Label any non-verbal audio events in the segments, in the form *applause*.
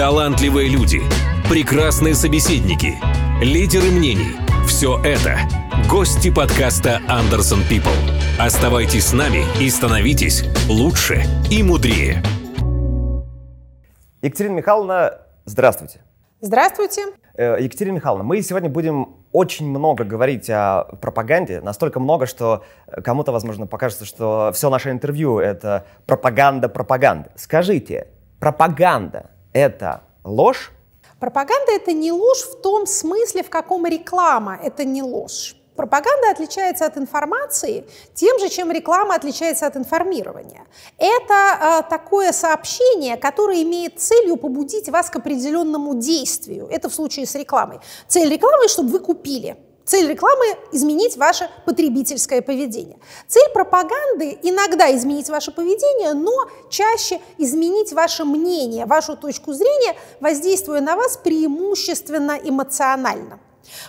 талантливые люди, прекрасные собеседники, лидеры мнений – все это – гости подкаста «Андерсон People». Оставайтесь с нами и становитесь лучше и мудрее. Екатерина Михайловна, здравствуйте. Здравствуйте. Э, Екатерина Михайловна, мы сегодня будем очень много говорить о пропаганде, настолько много, что кому-то, возможно, покажется, что все наше интервью — это пропаганда пропаганды. Скажите, пропаганда — это ложь? Пропаганда — это не ложь в том смысле, в каком реклама — это не ложь. Пропаганда отличается от информации тем же, чем реклама отличается от информирования. Это э, такое сообщение, которое имеет целью побудить вас к определенному действию. Это в случае с рекламой. Цель рекламы, чтобы вы купили. Цель рекламы – изменить ваше потребительское поведение. Цель пропаганды – иногда изменить ваше поведение, но чаще изменить ваше мнение, вашу точку зрения, воздействуя на вас преимущественно эмоционально.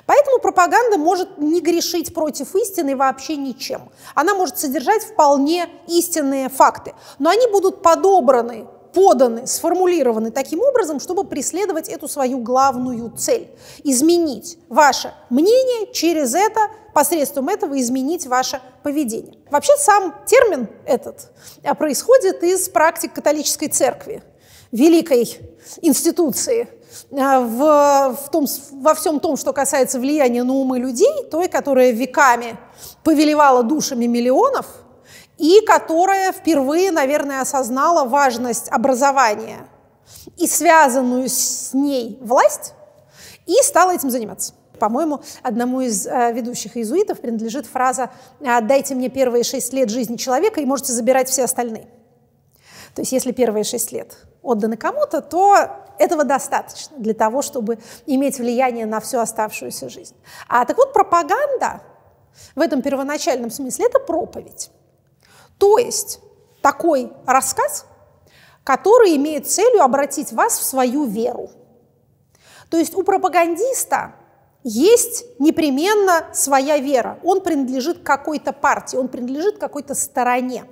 Поэтому пропаганда может не грешить против истины вообще ничем. Она может содержать вполне истинные факты, но они будут подобраны поданы, сформулированы таким образом, чтобы преследовать эту свою главную цель – изменить ваше мнение, через это, посредством этого изменить ваше поведение. Вообще сам термин этот а, происходит из практик католической церкви, великой институции – Э, в, в том, во всем том, что касается влияния на умы людей, той, которая веками повелевала душами миллионов, и которая впервые, наверное, осознала важность образования и связанную с ней власть, и стала этим заниматься. По-моему, одному из э, ведущих иезуитов принадлежит фраза «дайте мне первые шесть лет жизни человека, и можете забирать все остальные». То есть если первые шесть лет отданы кому-то, то этого достаточно для того, чтобы иметь влияние на всю оставшуюся жизнь. А так вот, пропаганда в этом первоначальном смысле – это проповедь. То есть такой рассказ, который имеет целью обратить вас в свою веру. То есть у пропагандиста есть непременно своя вера. Он принадлежит какой-то партии, он принадлежит какой-то стороне.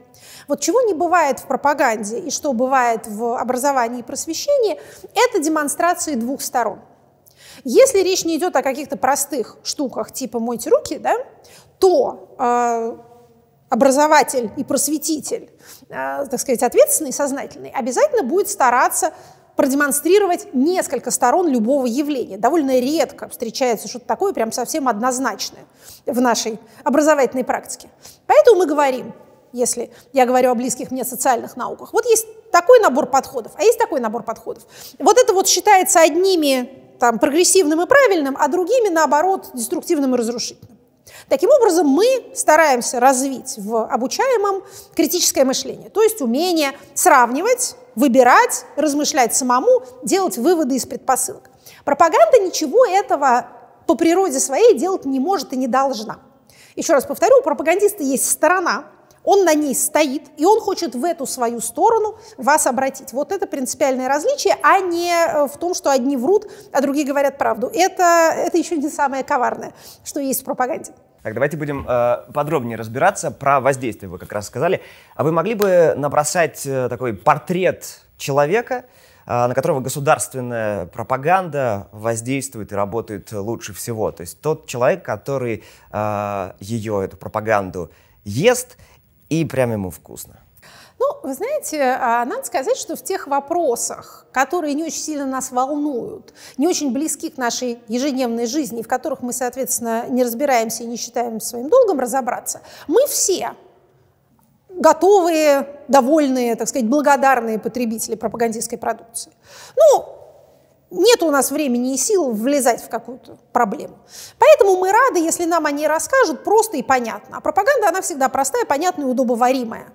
Вот чего не бывает в пропаганде и что бывает в образовании и просвещении, это демонстрации двух сторон. Если речь не идет о каких-то простых штуках типа «мойте руки», да, то э, образователь и просветитель, э, так сказать, ответственный, сознательный, обязательно будет стараться продемонстрировать несколько сторон любого явления. Довольно редко встречается что-то такое прям совсем однозначное в нашей образовательной практике. Поэтому мы говорим, если я говорю о близких мне социальных науках, вот есть такой набор подходов, а есть такой набор подходов. Вот это вот считается одними там, прогрессивным и правильным, а другими, наоборот, деструктивным и разрушительным. Таким образом, мы стараемся развить в обучаемом критическое мышление, то есть умение сравнивать, выбирать, размышлять самому, делать выводы из предпосылок. Пропаганда ничего этого по природе своей делать не может и не должна. Еще раз повторю, у пропагандиста есть сторона, он на ней стоит, и он хочет в эту свою сторону вас обратить. Вот это принципиальное различие, а не э, в том, что одни врут, а другие говорят правду. Это, это еще не самое коварное, что есть в пропаганде. Так, давайте будем э, подробнее разбираться про воздействие, вы как раз сказали. А вы могли бы набросать э, такой портрет человека, э, на которого государственная пропаганда воздействует и работает лучше всего? То есть тот человек, который э, ее, эту пропаганду, ест и прям ему вкусно. Ну, вы знаете, а, надо сказать, что в тех вопросах, которые не очень сильно нас волнуют, не очень близки к нашей ежедневной жизни, в которых мы, соответственно, не разбираемся и не считаем своим долгом разобраться, мы все готовые, довольные, так сказать, благодарные потребители пропагандистской продукции. Ну, нет у нас времени и сил влезать в какую-то проблему. Поэтому мы рады, если нам они расскажут просто и понятно. А пропаганда, она всегда простая, понятная и удобоваримая.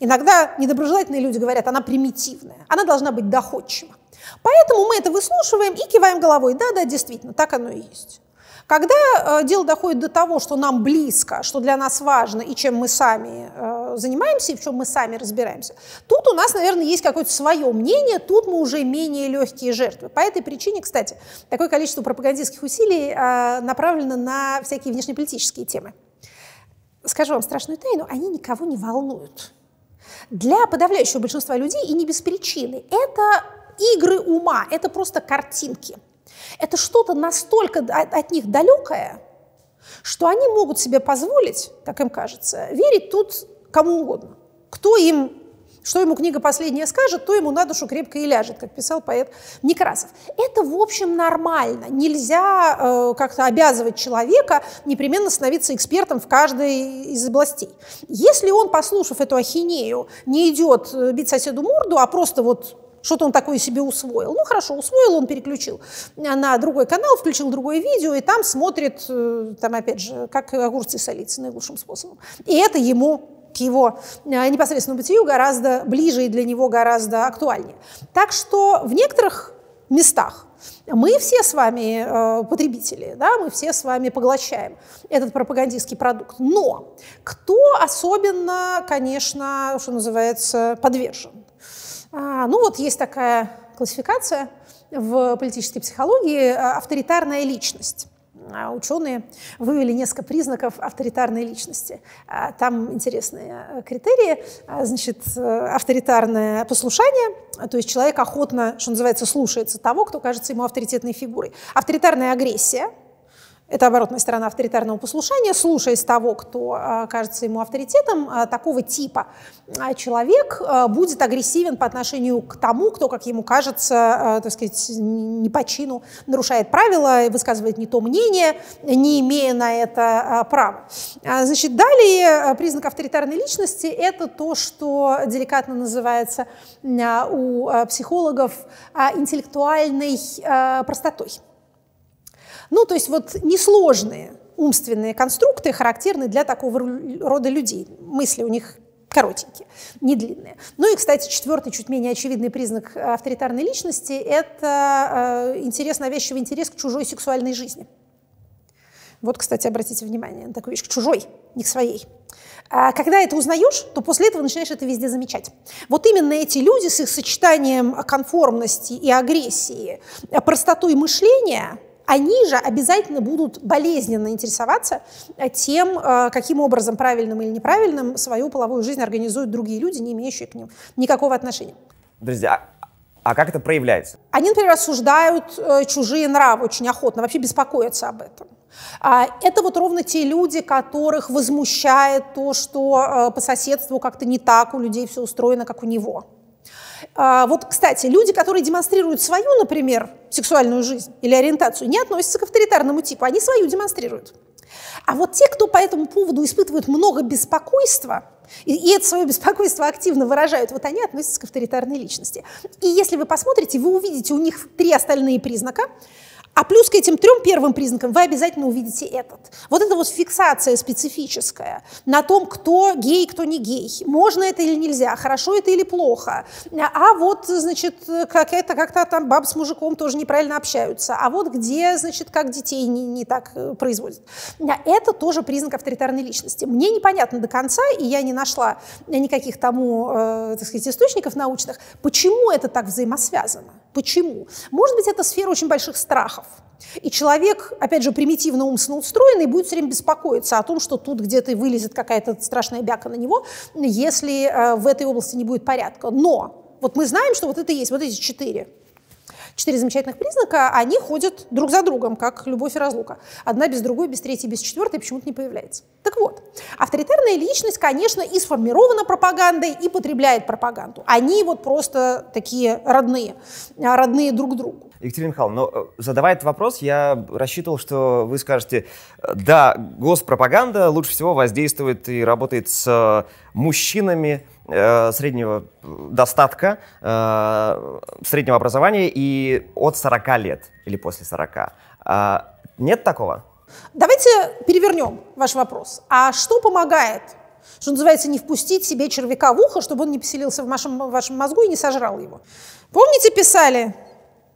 Иногда недоброжелательные люди говорят, она примитивная, она должна быть доходчива. Поэтому мы это выслушиваем и киваем головой. Да, да, действительно, так оно и есть. Когда э, дело доходит до того, что нам близко, что для нас важно и чем мы сами э, занимаемся, и в чем мы сами разбираемся, тут у нас, наверное, есть какое-то свое мнение, тут мы уже менее легкие жертвы. По этой причине, кстати, такое количество пропагандистских усилий э, направлено на всякие внешнеполитические темы. Скажу вам страшную тайну, они никого не волнуют. Для подавляющего большинства людей и не без причины. Это игры ума, это просто картинки. Это что-то настолько от, них далекое, что они могут себе позволить, как им кажется, верить тут кому угодно. Кто им что ему книга последняя скажет, то ему на душу крепко и ляжет, как писал поэт Некрасов. Это, в общем, нормально. Нельзя э, как-то обязывать человека непременно становиться экспертом в каждой из областей. Если он, послушав эту ахинею, не идет э, бить соседу морду, а просто вот что-то он такое себе усвоил. Ну, хорошо, усвоил, он переключил на другой канал, включил другое видео, и там смотрит, э, там, опять же, как огурцы солить наилучшим способом. И это ему к его э, непосредственному бытию гораздо ближе и для него гораздо актуальнее. Так что в некоторых местах мы все с вами э, потребители, да, мы все с вами поглощаем этот пропагандистский продукт. Но кто особенно, конечно, что называется, подвержен? А, ну вот есть такая классификация в политической психологии э, авторитарная личность. А ученые вывели несколько признаков авторитарной личности. А, там интересные э, критерии. Значит, э, авторитарное послушание, то есть человек охотно, что называется, слушается того, кто кажется ему авторитетной фигурой. Авторитарная агрессия – это оборотная сторона авторитарного послушания, слушаясь того, кто а, кажется ему авторитетом, а, такого типа а, человек будет агрессивен по отношению к тому, кто, как ему кажется, так сказать, не по чину нарушает правила, высказывает не то мнение, не имея на это права. Значит, далее признак авторитарной личности – это то, что деликатно называется у психологов интеллектуальной простотой. Ну, то есть вот несложные умственные конструкты характерны для такого рода людей. Мысли у них коротенькие, не длинные. Ну и, кстати, четвертый, чуть менее очевидный признак авторитарной личности – это э, интерес, навязчивый интерес к чужой сексуальной жизни. Вот, кстати, обратите внимание на такую вещь, к чужой, не к своей. А когда это узнаешь, то после этого начинаешь это везде замечать. Вот именно эти люди с их сочетанием конформности и агрессии, простотой мышления – они же обязательно будут болезненно интересоваться э, тем, э, каким образом, правильным или неправильным, свою половую жизнь организуют другие люди, не имеющие к ним никакого отношения. Друзья, а как это проявляется? Они, например, осуждают э, чужие нравы очень охотно, вообще беспокоятся об этом. А это вот ровно те люди, которых возмущает то, что по соседству как-то не так, у людей все устроено, как у него. А, вот, кстати, люди, которые демонстрируют свою, например, сексуальную жизнь или ориентацию, не относятся к авторитарному типу, они свою демонстрируют. А вот те, кто по этому поводу испытывают много беспокойства, и, и это свое беспокойство активно выражают, вот они относятся к авторитарной личности. И если вы посмотрите, вы увидите у них три остальные признака, а плюс к этим трем первым признакам вы обязательно увидите этот. Вот эта вот фиксация специфическая на том, кто гей, кто не гей. Можно это или нельзя, хорошо это или плохо. А вот, значит, как-то как-то там баб с мужиком тоже неправильно общаются. А вот где, значит, как детей не, не так э, производят. Это тоже признак авторитарной личности. Мне непонятно до конца, и я не нашла никаких тому, э, так сказать, источников научных, почему это так взаимосвязано. Почему? Может быть, это сфера очень больших страхов. И человек, опять же, примитивно умственно устроенный, будет все время беспокоиться о том, что тут где-то вылезет какая-то страшная бяка на него, если э, в этой области не будет порядка. Но вот мы знаем, что вот это есть, вот эти четыре четыре замечательных признака, они ходят друг за другом, как любовь и разлука. Одна без другой, без третьей, без четвертой почему-то не появляется. Так вот, авторитарная личность, конечно, и сформирована пропагандой, и потребляет пропаганду. Они вот просто такие родные, родные друг другу. Екатерина Михайловна, но э, задавая этот вопрос, я рассчитывал, что вы скажете, да, госпропаганда лучше всего воздействует и работает с мужчинами, Э, среднего достатка, э, среднего образования и от 40 лет или после 40. А, нет такого? Давайте перевернем ваш вопрос. А что помогает, что называется, не впустить себе червяка в ухо, чтобы он не поселился в вашем, в вашем мозгу и не сожрал его? Помните, писали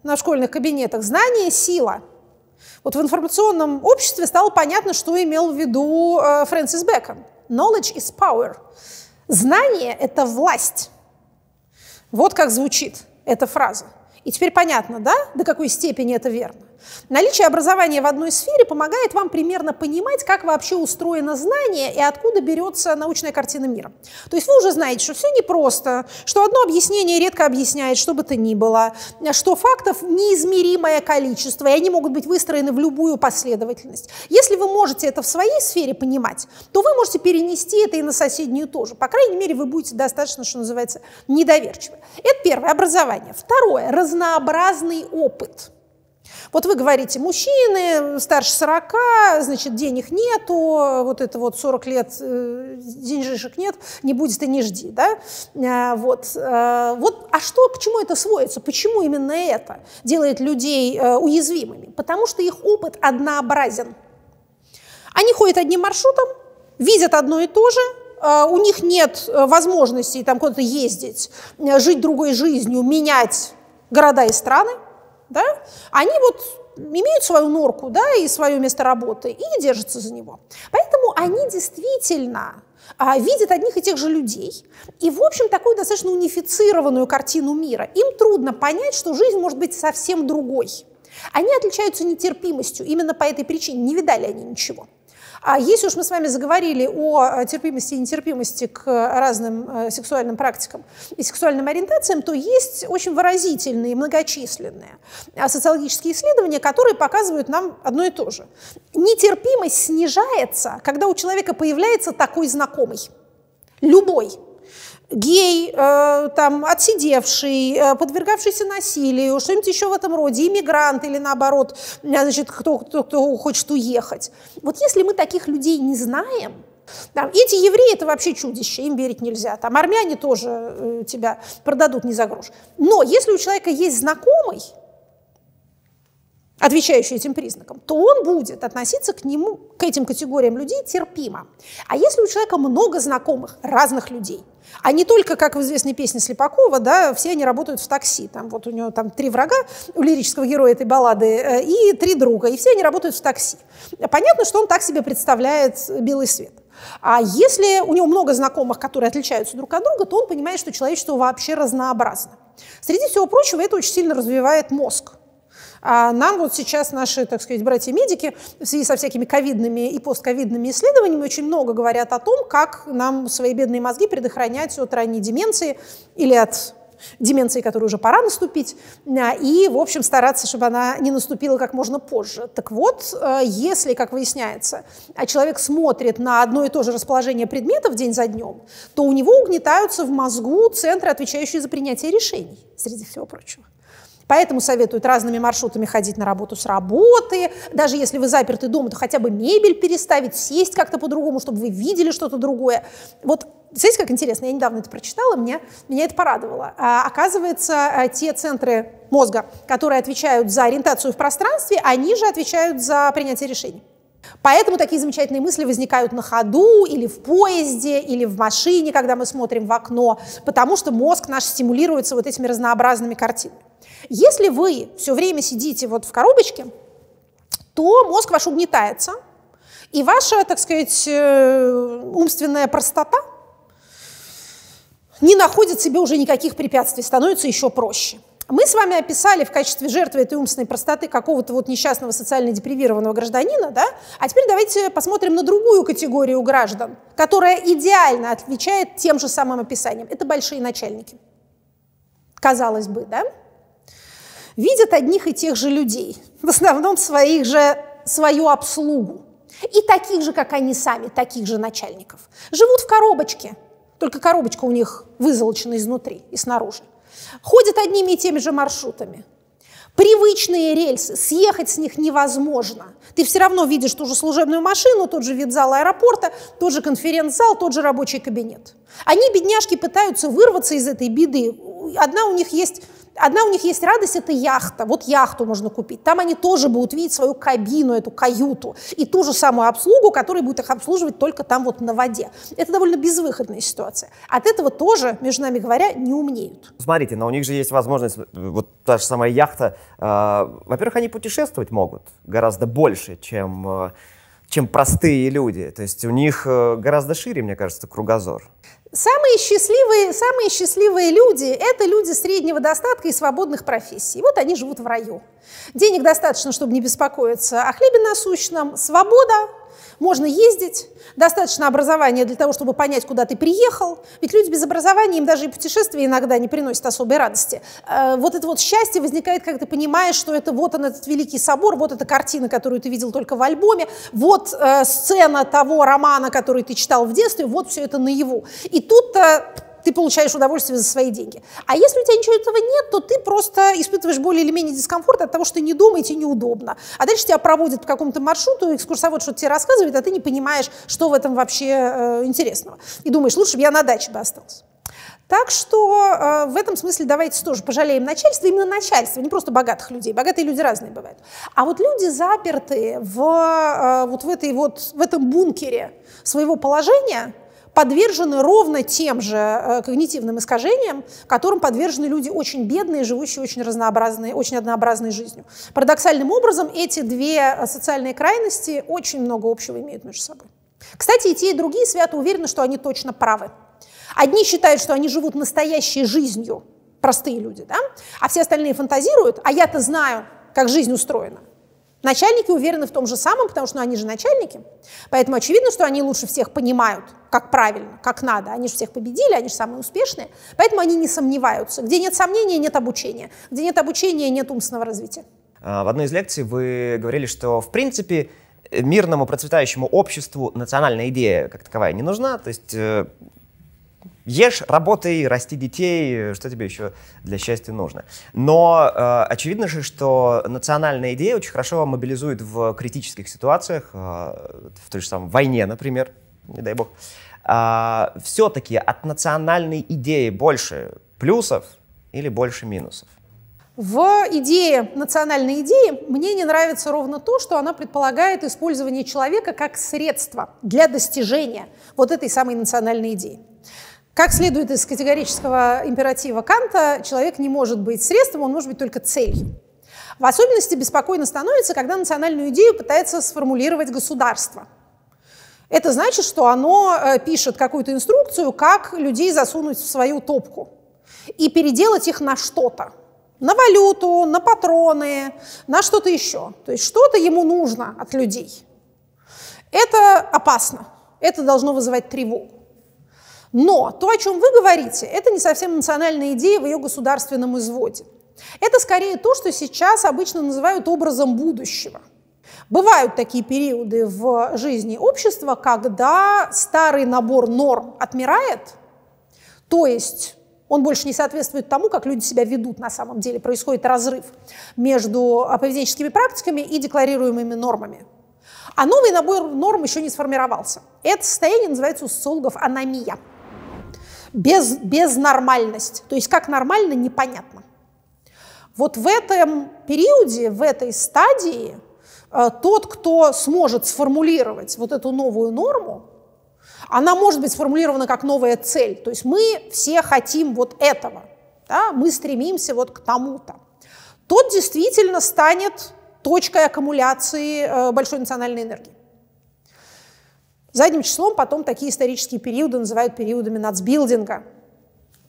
на школьных кабинетах «Знание – сила». Вот в информационном обществе стало понятно, что имел в виду э, Фрэнсис Бэкон. «Knowledge is power». Знание – это власть. Вот как звучит эта фраза. И теперь понятно, да, до какой степени это верно? Наличие образования в одной сфере помогает вам примерно понимать, как вообще устроено знание и откуда берется научная картина мира. То есть вы уже знаете, что все непросто, что одно объяснение редко объясняет, что бы то ни было, что фактов неизмеримое количество, и они могут быть выстроены в любую последовательность. Если вы можете это в своей сфере понимать, то вы можете перенести это и на соседнюю тоже. По крайней мере, вы будете достаточно, что называется, недоверчивы. Это первое, образование. Второе, разнообразный опыт. Вот вы говорите, мужчины старше 40, значит, денег нету, вот это вот 40 лет э, деньжишек нет, не будет и не жди, да? А, вот, э, вот, а что, к чему это сводится? Почему именно это делает людей э, уязвимыми? Потому что их опыт однообразен. Они ходят одним маршрутом, видят одно и то же, у них нет возможности там куда-то ездить, жить другой жизнью, менять города и страны, да, они вот имеют свою норку, да, и свое место работы, и держатся за него. Поэтому они действительно а, видят одних и тех же людей. И, в общем, такую достаточно унифицированную картину мира. Им трудно понять, что жизнь может быть совсем другой. Они отличаются нетерпимостью. Именно по этой причине не видали они ничего. А если уж мы с вами заговорили о э, терпимости и нетерпимости к разным э, сексуальным практикам и сексуальным ориентациям, то есть очень выразительные, многочисленные э, социологические исследования, которые показывают нам одно и то же. Нетерпимость снижается, когда у человека появляется такой знакомый. Любой гей, э, там, отсидевший, э, подвергавшийся насилию, что-нибудь еще в этом роде, иммигрант или наоборот, э, значит, кто, кто, кто хочет уехать. Вот если мы таких людей не знаем, там, эти евреи – это вообще чудище, им верить нельзя. Там армяне тоже э, тебя продадут не за грош. Но если у человека есть знакомый, отвечающий этим признакам, то он будет относиться к нему, к этим категориям людей терпимо. А если у человека много знакомых, разных людей, а не только, как в известной песне Слепакова, да, все они работают в такси. Там вот у него там три врага, у лирического героя этой баллады, э, и три друга, и все они работают в такси. Понятно, что он так себе представляет белый свет. А если у него много знакомых, которые отличаются друг от друга, то он понимает, что человечество вообще разнообразно. Среди всего прочего, это очень сильно развивает мозг. А нам вот сейчас наши, так сказать, братья-медики в связи со всякими ковидными и постковидными исследованиями очень много говорят о том, как нам свои бедные мозги предохранять от ранней деменции или от деменции, которой уже пора наступить, а, и, в общем, стараться, чтобы она не наступила как можно позже. Так вот, э, если, как выясняется, человек смотрит на одно и то же расположение предметов день за днем, то у него угнетаются в мозгу центры, отвечающие за принятие решений, среди всего прочего. Поэтому советуют разными маршрутами ходить на работу с работы. Даже если вы заперты дома, то хотя бы мебель переставить, сесть как-то по-другому, чтобы вы видели что-то другое. Вот Знаете, как интересно, я недавно это прочитала, меня, меня это порадовало. А, оказывается, а, те центры мозга, которые отвечают за ориентацию в пространстве, они же отвечают за принятие решений. Поэтому такие замечательные мысли возникают на ходу, или в поезде, или в машине, когда мы смотрим в окно, потому что мозг наш стимулируется вот этими разнообразными картинами. Если вы все время сидите вот в коробочке, то мозг ваш угнетается, и ваша, так сказать, э, умственная простота не находит себе уже никаких препятствий, становится еще проще. Мы с вами описали в качестве жертвы этой умственной простоты какого-то вот несчастного социально депривированного гражданина, да? А теперь давайте посмотрим на другую категорию граждан, которая идеально отвечает тем же самым описаниям. Это большие начальники. Казалось бы, да? Видят одних и тех же людей, в основном своих же, свою обслугу. И таких же, как они сами, таких же начальников. Живут в коробочке, только коробочка у них вызолочена изнутри и снаружи ходят одними и теми же маршрутами. Привычные рельсы, съехать с них невозможно. Ты все равно видишь ту же служебную машину, тот же вип-зал аэропорта, тот же конференц-зал, тот же рабочий кабинет. Они, бедняжки, пытаются вырваться из этой беды. Одна у них есть Одна у них есть радость, это яхта. Вот яхту можно купить. Там они тоже будут видеть свою кабину, эту каюту. И ту же самую обслугу, которая будет их обслуживать только там вот на воде. Это довольно безвыходная ситуация. От этого тоже, между нами говоря, не умнеют. Смотрите, но у них же есть возможность, вот та же самая яхта. Э, во-первых, они путешествовать могут гораздо больше, чем... Э, чем простые люди. То есть у них э, гораздо шире, мне кажется, кругозор. Самые счастливые, самые счастливые люди – это люди среднего достатка и свободных профессий. Вот они живут в раю. Денег достаточно, чтобы не беспокоиться о хлебе насущном, свобода, можно ездить, достаточно образования для того, чтобы понять, куда ты приехал. Ведь люди без образования, им даже и путешествия иногда не приносят особой радости. Э, вот это вот счастье возникает, когда ты понимаешь, что это вот он, этот великий собор, вот эта картина, которую ты видел только в альбоме, вот э, сцена того романа, который ты читал в детстве, вот все это наяву. И тут-то ты получаешь удовольствие за свои деньги. А если у тебя ничего этого нет, то ты просто испытываешь более или менее дискомфорт от того, что не тебе неудобно. А дальше тебя проводят по какому-то маршруту, экскурсовод что-то тебе рассказывает, а ты не понимаешь, что в этом вообще э, интересного. И думаешь, лучше бы я на даче бы остался. Так что э, в этом смысле давайте тоже пожалеем начальство, именно начальство, не просто богатых людей. Богатые люди разные бывают. А вот люди запертые в, э, вот в, этой вот, в этом бункере своего положения, подвержены ровно тем же э, когнитивным искажениям, которым подвержены люди очень бедные, живущие очень разнообразной, очень однообразной жизнью. Парадоксальным образом эти две э, социальные крайности очень много общего имеют между собой. Кстати, и те, и другие свято уверены, что они точно правы. Одни считают, что они живут настоящей жизнью, простые люди, да? а все остальные фантазируют, а я-то знаю, как жизнь устроена. Начальники уверены в том же самом, потому что ну, они же начальники. Поэтому очевидно, что они лучше всех понимают, как правильно, как надо. Они же всех победили, они же самые успешные. Поэтому они не сомневаются. Где нет сомнения, нет обучения. Где нет обучения, нет умственного развития. А, в одной из лекций вы говорили, что в принципе мирному процветающему обществу национальная идея как таковая не нужна. То есть э, Ешь, работай, расти детей, что тебе еще для счастья нужно. Но э, очевидно же, что национальная идея очень хорошо мобилизует в критических ситуациях, э, в той же самой войне, например, не дай бог. Э, все-таки от национальной идеи больше плюсов или больше минусов? В идее, национальной идеи, мне не нравится ровно то, что она предполагает использование человека как средства для достижения вот этой самой национальной идеи. Как следует из категорического императива Канта, человек не может быть средством, он может быть только целью. В особенности беспокойно становится, когда национальную идею пытается сформулировать государство. Это значит, что оно э, пишет какую-то инструкцию, как людей засунуть в свою топку и переделать их на что-то. На валюту, на патроны, на что-то еще. То есть что-то ему нужно от людей. Это опасно. Это должно вызывать тревогу. Но то, о чем вы говорите, это не совсем национальная идея в ее государственном изводе. Это скорее то, что сейчас обычно называют образом будущего. Бывают такие периоды в жизни общества, когда старый набор норм отмирает, то есть он больше не соответствует тому, как люди себя ведут на самом деле. Происходит разрыв между поведенческими практиками и декларируемыми нормами. А новый набор норм еще не сформировался. Это состояние называется у социологов аномия без, без нормальность. То есть как нормально, непонятно. Вот в этом периоде, в этой стадии э, тот, кто сможет сформулировать вот эту новую норму, она может быть сформулирована как новая цель. То есть мы все хотим вот этого, да? мы стремимся вот к тому-то. Тот действительно станет точкой аккумуляции э, большой национальной энергии. Задним числом потом такие исторические периоды называют периодами нацбилдинга,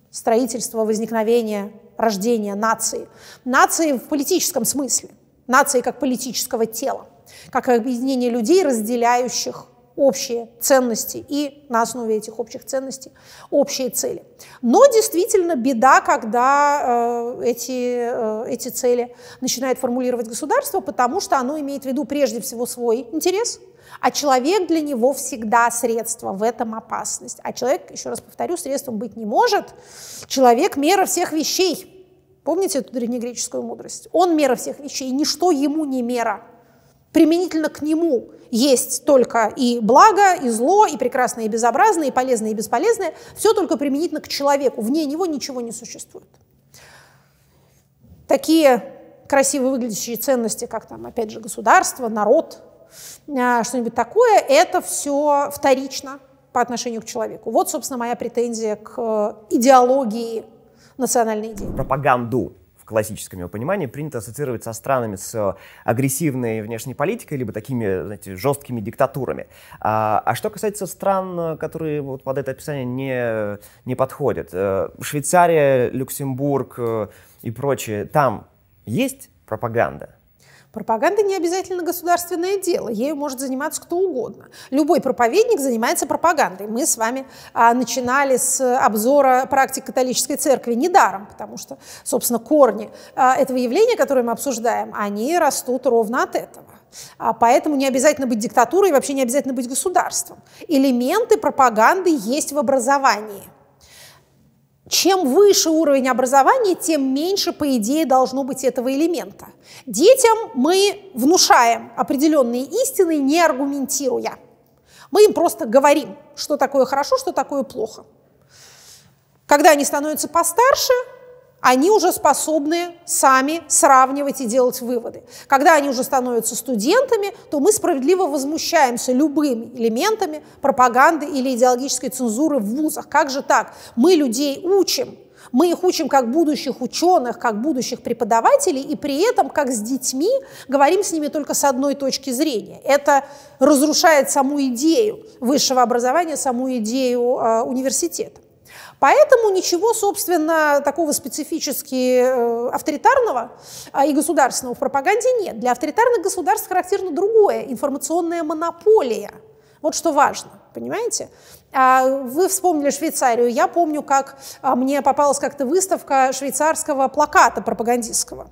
строительства, возникновения, рождения нации. Нации в политическом смысле, нации как политического тела, как объединение людей, разделяющих общие ценности и на основе этих общих ценностей общие цели. Но действительно беда, когда э, эти, э, эти цели начинает формулировать государство, потому что оно имеет в виду прежде всего свой интерес – а человек для него всегда средство, в этом опасность. А человек, еще раз повторю, средством быть не может. Человек – мера всех вещей. Помните эту древнегреческую мудрость? Он мера всех вещей, ничто ему не мера. Применительно к нему есть только и благо, и зло, и прекрасное, и безобразное, и полезное, и бесполезное. Все только применительно к человеку. Вне него ничего не существует. Такие красиво выглядящие ценности, как там, опять же, государство, народ, что-нибудь такое, это все вторично по отношению к человеку. Вот, собственно, моя претензия к идеологии национальной идеи. Пропаганду в классическом его понимании принято ассоциировать со странами с агрессивной внешней политикой, либо такими, знаете, жесткими диктатурами. А, а что касается стран, которые вот под это описание не, не подходят, э, Швейцария, Люксембург э, и прочее, там есть пропаганда? Пропаганда не обязательно государственное дело, ею может заниматься кто угодно. Любой проповедник занимается пропагандой. Мы с вами а, начинали с обзора практик католической церкви недаром, потому что, собственно, корни а, этого явления, которое мы обсуждаем, они растут ровно от этого. А поэтому не обязательно быть диктатурой, вообще не обязательно быть государством. Элементы пропаганды есть в образовании. Чем выше уровень образования, тем меньше, по идее, должно быть этого элемента. Детям мы внушаем определенные истины, не аргументируя. Мы им просто говорим, что такое хорошо, что такое плохо. Когда они становятся постарше, они уже способны сами сравнивать и делать выводы. Когда они уже становятся студентами, то мы справедливо возмущаемся любыми элементами пропаганды или идеологической цензуры в вузах. Как же так? Мы людей учим, мы их учим как будущих ученых, как будущих преподавателей, и при этом, как с детьми, говорим с ними только с одной точки зрения. Это разрушает саму идею высшего образования, саму идею э, университета. Поэтому ничего, собственно, такого специфически э, авторитарного а, и государственного в пропаганде нет. Для авторитарных государств характерно другое – информационная монополия. Вот что важно, понимаете? А, вы вспомнили Швейцарию. Я помню, как а, мне попалась как-то выставка швейцарского плаката пропагандистского.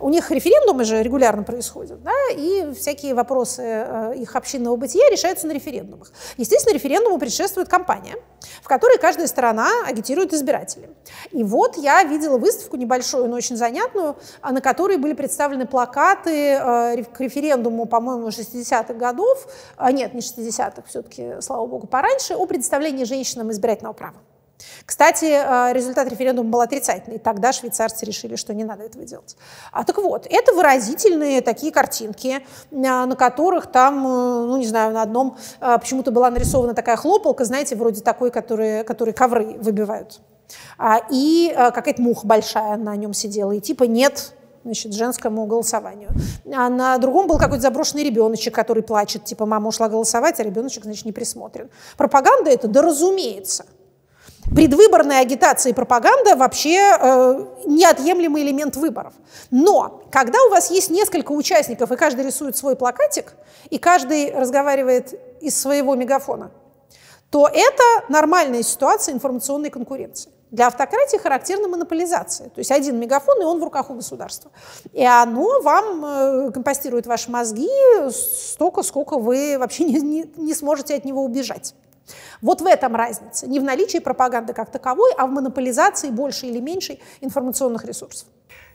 У них референдумы же регулярно происходят, да, и всякие вопросы э, их общинного бытия решаются на референдумах. Естественно, референдуму предшествует кампания, в которой каждая сторона агитирует избирателей. И вот я видела выставку небольшую, но очень занятную, а, на которой были представлены плакаты э, к референдуму, по-моему, 60-х годов, а, нет, не 60-х, все-таки, слава богу, пораньше, о предоставлении женщинам избирательного права. Кстати, э, результат референдума был отрицательный. Тогда швейцарцы решили, что не надо этого делать. А так вот, это выразительные такие картинки, э, на которых там, э, ну не знаю, на одном почему-то была нарисована такая хлопалка, знаете, вроде такой, которые, которые ковры выбивают. А, и какая-то муха большая на нем сидела. И типа нет значит, женскому голосованию. А на другом был какой-то заброшенный ребеночек, который плачет, типа мама ушла голосовать, а ребеночек, значит, не присмотрен. Пропаганда это, да разумеется – Предвыборная агитация и пропаганда вообще э, неотъемлемый элемент выборов. Но когда у вас есть несколько участников, и каждый рисует свой плакатик, и каждый разговаривает из своего мегафона, то это нормальная ситуация информационной конкуренции. Для автократии характерна монополизация. То есть один мегафон, и он в руках у государства. И оно вам э, компостирует ваши мозги столько, сколько вы вообще не, не, не сможете от него убежать. Вот в этом разница. Не в наличии пропаганды как таковой, а в монополизации большей или меньшей информационных ресурсов.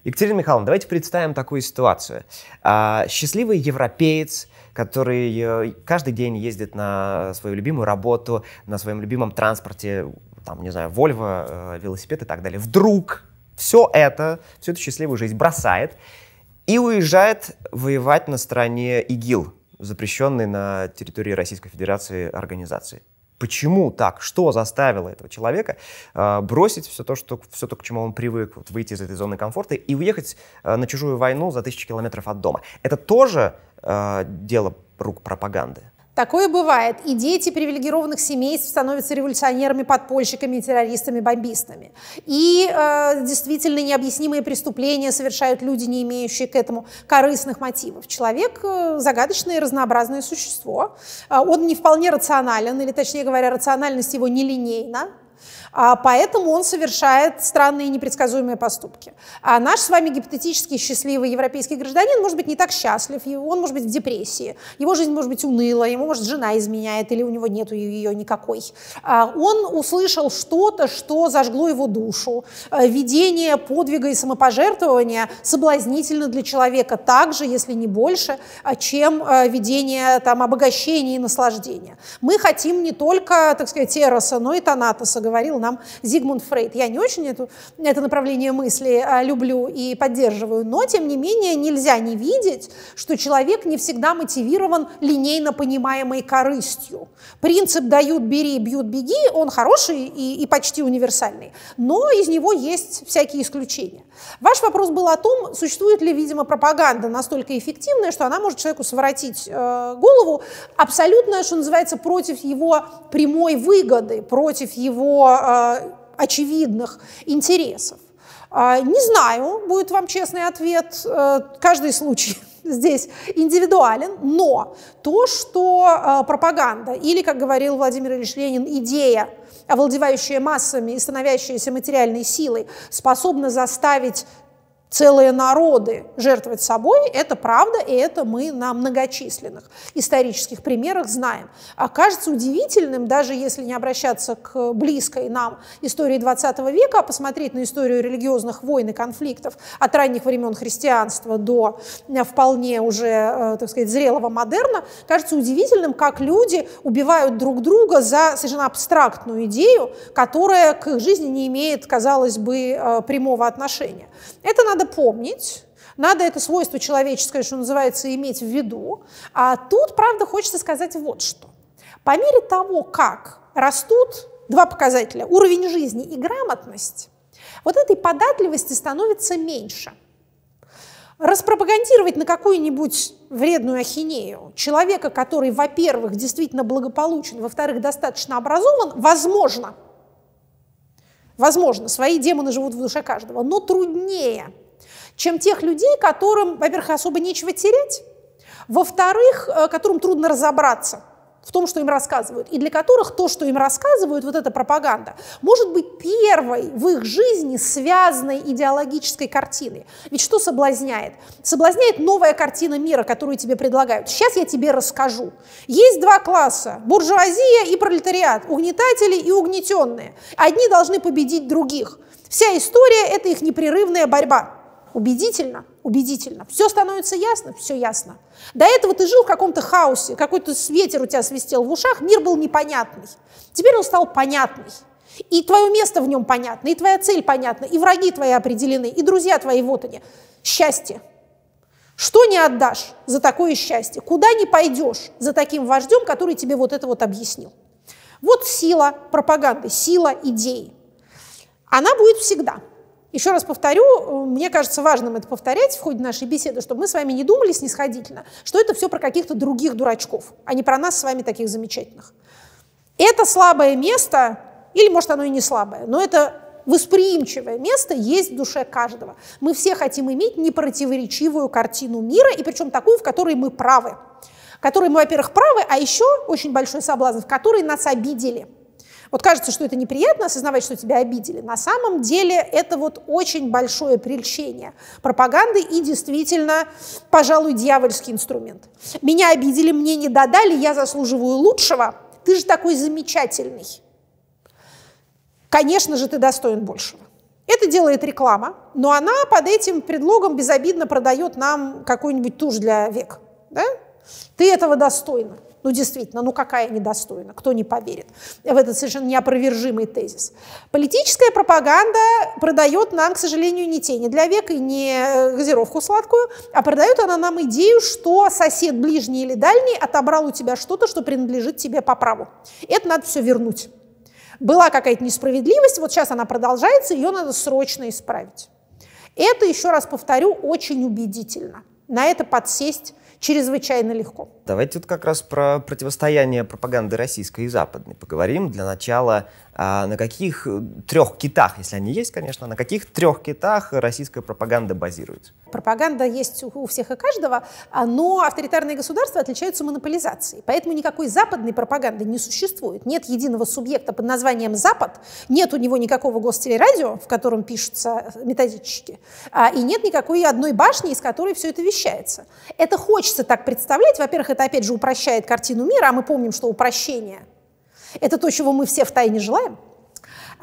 Екатерина Михайловна, давайте представим такую ситуацию. А, счастливый европеец, который э, каждый день ездит на свою любимую работу, на своем любимом транспорте, там, не знаю, Вольво, э, велосипед и так далее, вдруг все это, всю эту счастливую жизнь бросает и уезжает воевать на стороне ИГИЛ, запрещенной на территории Российской Федерации организации. Почему так? Что заставило этого человека э, бросить все то, что, все то, к чему он привык, вот, выйти из этой зоны комфорта и уехать э, на чужую войну за тысячи километров от дома? Это тоже э, дело рук пропаганды. Такое бывает. И дети привилегированных семейств становятся революционерами, подпольщиками, террористами, бомбистами. И э, действительно необъяснимые преступления совершают люди, не имеющие к этому корыстных мотивов. Человек э, загадочное и разнообразное существо. Э, он не вполне рационален, или точнее говоря, рациональность его нелинейна. А поэтому он совершает странные непредсказуемые поступки. А наш с вами гипотетический счастливый европейский гражданин может быть не так счастлив, он может быть в депрессии, его жизнь может быть уныла, ему, может, жена изменяет или у него нет ее никакой. А он услышал что-то, что зажгло его душу. А, видение подвига и самопожертвования соблазнительно для человека так же, если не больше, а, чем видение там, обогащения и наслаждения. Мы хотим не только, так сказать, Эроса, но и Танатоса, говорил нам Зигмунд Фрейд. Я не очень эту, это направление мысли а, люблю и поддерживаю, но, тем не менее, нельзя не видеть, что человек не всегда мотивирован линейно понимаемой корыстью. Принцип «дают, бери, бьют, беги» он хороший и, и почти универсальный, но из него есть всякие исключения. Ваш вопрос был о том, существует ли, видимо, пропаганда настолько эффективная, что она может человеку своротить э, голову абсолютно, что называется, против его прямой выгоды, против его э, очевидных интересов. Э, не знаю, будет вам честный ответ. Э, каждый случай *laughs* здесь индивидуален, но то, что э, пропаганда или, как говорил Владимир Ильич Ленин, идея овладевающая массами и становящаяся материальной силой, способна заставить целые народы жертвовать собой, это правда, и это мы на многочисленных исторических примерах знаем. А кажется удивительным, даже если не обращаться к близкой нам истории 20 века, а посмотреть на историю религиозных войн и конфликтов от ранних времен христианства до э, вполне уже, э, так сказать, зрелого модерна, кажется удивительным, как люди убивают друг друга за совершенно абстрактную идею, которая к их жизни не имеет, казалось бы, э, прямого отношения. Это надо помнить, надо это свойство человеческое, что называется, иметь в виду. А тут, правда, хочется сказать вот что. По мере того, как растут два показателя, уровень жизни и грамотность, вот этой податливости становится меньше. Распропагандировать на какую-нибудь вредную ахинею человека, который, во-первых, действительно благополучен, во-вторых, достаточно образован, возможно – Возможно, свои демоны живут в душе каждого, но труднее, чем тех людей, которым, во-первых, особо нечего терять, во-вторых, э, которым трудно разобраться – в том, что им рассказывают, и для которых то, что им рассказывают, вот эта пропаганда, может быть первой в их жизни связанной идеологической картиной. Ведь что соблазняет? Соблазняет новая картина мира, которую тебе предлагают. Сейчас я тебе расскажу. Есть два класса – буржуазия и пролетариат, угнетатели и угнетенные. Одни должны победить других. Вся история – это их непрерывная борьба. Убедительно? Убедительно. Все становится ясно? Все ясно. До этого ты жил в каком-то хаосе, какой-то ветер у тебя свистел в ушах, мир был непонятный. Теперь он стал понятный. И твое место в нем понятно, и твоя цель понятна, и враги твои определены, и друзья твои вот они. Счастье. Что не отдашь за такое счастье? Куда не пойдешь за таким вождем, который тебе вот это вот объяснил? Вот сила пропаганды, сила идеи. Она будет всегда – еще раз повторю, мне кажется важным это повторять в ходе нашей беседы, чтобы мы с вами не думали снисходительно, что это все про каких-то других дурачков, а не про нас с вами таких замечательных. Это слабое место, или может оно и не слабое, но это восприимчивое место есть в душе каждого. Мы все хотим иметь непротиворечивую картину мира, и причем такую, в которой мы правы. В которой мы, во-первых, правы, а еще очень большой соблазн, в которой нас обидели – вот кажется, что это неприятно осознавать, что тебя обидели. На самом деле это вот очень большое прельщение пропаганды и действительно, пожалуй, дьявольский инструмент. Меня обидели, мне не додали, я заслуживаю лучшего. Ты же такой замечательный. Конечно же, ты достоин большего. Это делает реклама, но она под этим предлогом безобидно продает нам какую-нибудь тушь для век. Да? Ты этого достойна. Ну, действительно, ну какая недостойна, кто не поверит в этот совершенно неопровержимый тезис. Политическая пропаганда продает нам, к сожалению, не тени для века и не э, газировку сладкую, а продает она нам идею, что сосед ближний или дальний отобрал у тебя что-то, что принадлежит тебе по праву. Это надо все вернуть. Была какая-то несправедливость, вот сейчас она продолжается, ее надо срочно исправить. Это, еще раз повторю, очень убедительно. На это подсесть чрезвычайно легко. Давайте тут как раз про противостояние пропаганды российской и западной поговорим. Для начала, а на каких трех китах, если они есть, конечно, на каких трех китах российская пропаганда базируется? Пропаганда есть у всех и каждого, а, но авторитарные государства отличаются монополизацией. Поэтому никакой западной пропаганды не существует. Нет единого субъекта под названием Запад, нет у него никакого гостелерадио, в котором пишутся методички, а, и нет никакой одной башни, из которой все это вещается. Это хочется так представлять. Во-первых, это опять же упрощает картину мира, а мы помним, что упрощение – это то, чего мы все в тайне желаем –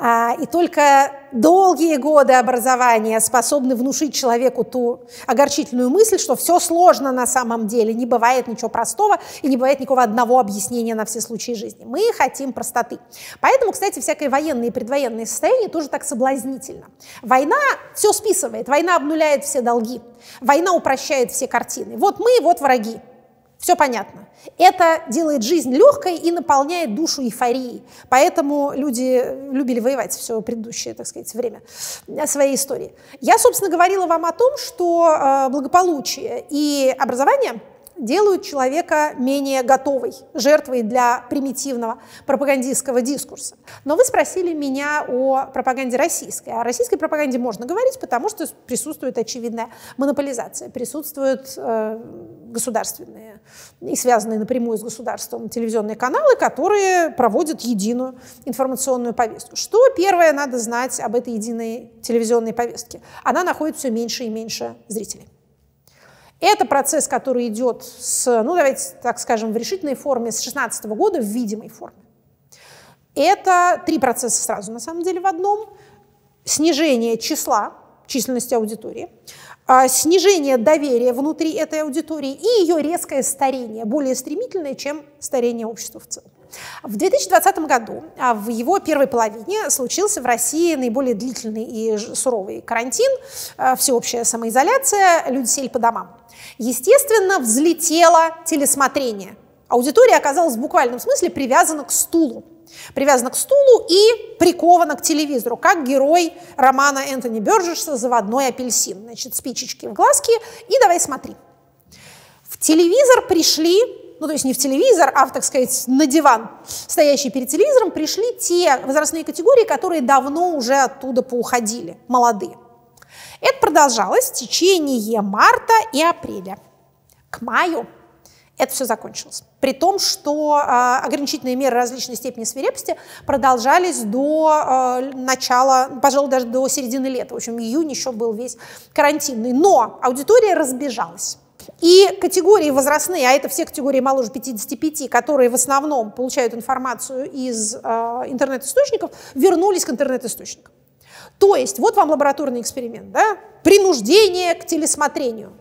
А, и только долгие годы образования способны внушить человеку ту огорчительную мысль, что все сложно на самом деле, не бывает ничего простого и не бывает никакого одного объяснения на все случаи жизни. Мы хотим простоты. Поэтому, кстати, всякие военные и предвоенные состояния тоже так соблазнительно. Война все списывает, война обнуляет все долги, война упрощает все картины. Вот мы, вот враги. Все понятно. Это делает жизнь легкой и наполняет душу эйфорией. Поэтому люди любили воевать все предыдущее, так сказать, время своей истории. Я, собственно, говорила вам о том, что э, благополучие и образование делают человека менее готовой, жертвой для примитивного пропагандистского дискурса. Но вы спросили меня о пропаганде российской. О российской пропаганде можно говорить, потому что присутствует очевидная монополизация, присутствуют э, государственные и связанные напрямую с государством телевизионные каналы, которые проводят единую информационную повестку. Что первое надо знать об этой единой телевизионной повестке? Она находит все меньше и меньше зрителей. Это процесс, который идет с, ну давайте так скажем, в решительной форме с 2016 года в видимой форме. Это три процесса сразу, на самом деле, в одном. Снижение числа, численности аудитории, а, снижение доверия внутри этой аудитории и ее резкое старение, более стремительное, чем старение общества в целом. В 2020 году, а, в его первой половине, случился в России наиболее длительный и суровый карантин, а, всеобщая самоизоляция, люди сели по домам. Естественно, взлетело телесмотрение. Аудитория оказалась в буквальном смысле привязана к стулу. Привязана к стулу и прикована к телевизору, как герой романа Энтони Бёрджеса «Заводной апельсин». Значит, спичечки в глазки и давай смотри. В телевизор пришли, ну то есть не в телевизор, а, так сказать, на диван, стоящий перед телевизором, пришли те возрастные категории, которые давно уже оттуда поуходили, молодые. Это продолжалось в течение марта и апреля. К маю это все закончилось. При том, что э, ограничительные меры различной степени свирепости продолжались до э, начала, пожалуй, даже до середины лета. В общем, июнь еще был весь карантинный. Но аудитория разбежалась. И категории возрастные, а это все категории моложе 55, которые в основном получают информацию из э, интернет-источников, вернулись к интернет-источникам. То есть, вот вам лабораторный эксперимент, да? принуждение к телесмотрению.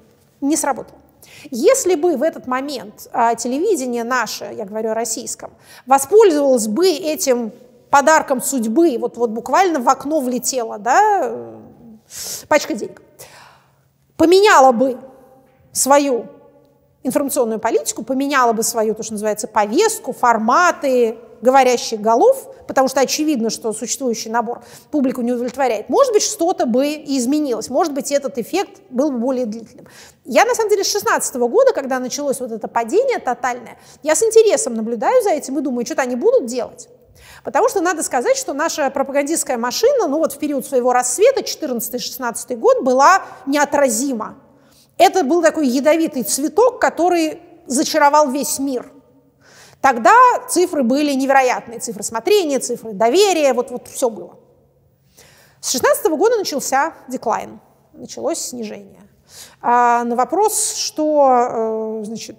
Не сработало. Если бы в этот момент а, телевидение наше, я говорю о российском, воспользовалось бы этим подарком судьбы, вот, вот буквально в окно влетела да, пачка денег, поменяла бы свою информационную политику, поменяла бы свою, то, что называется, повестку, форматы, говорящих голов, потому что очевидно, что существующий набор публику не удовлетворяет, может быть, что-то бы и изменилось, может быть, этот эффект был бы более длительным. Я, на самом деле, с 16 года, когда началось вот это падение тотальное, я с интересом наблюдаю за этим и думаю, что-то они будут делать. Потому что надо сказать, что наша пропагандистская машина, ну вот в период своего рассвета, 14-16 год, была неотразима. Это был такой ядовитый цветок, который зачаровал весь мир – Тогда цифры были невероятные, цифры смотрения, цифры доверия, вот, вот все было. С 2016 года начался деклайн, началось снижение. А на вопрос, что, э, значит,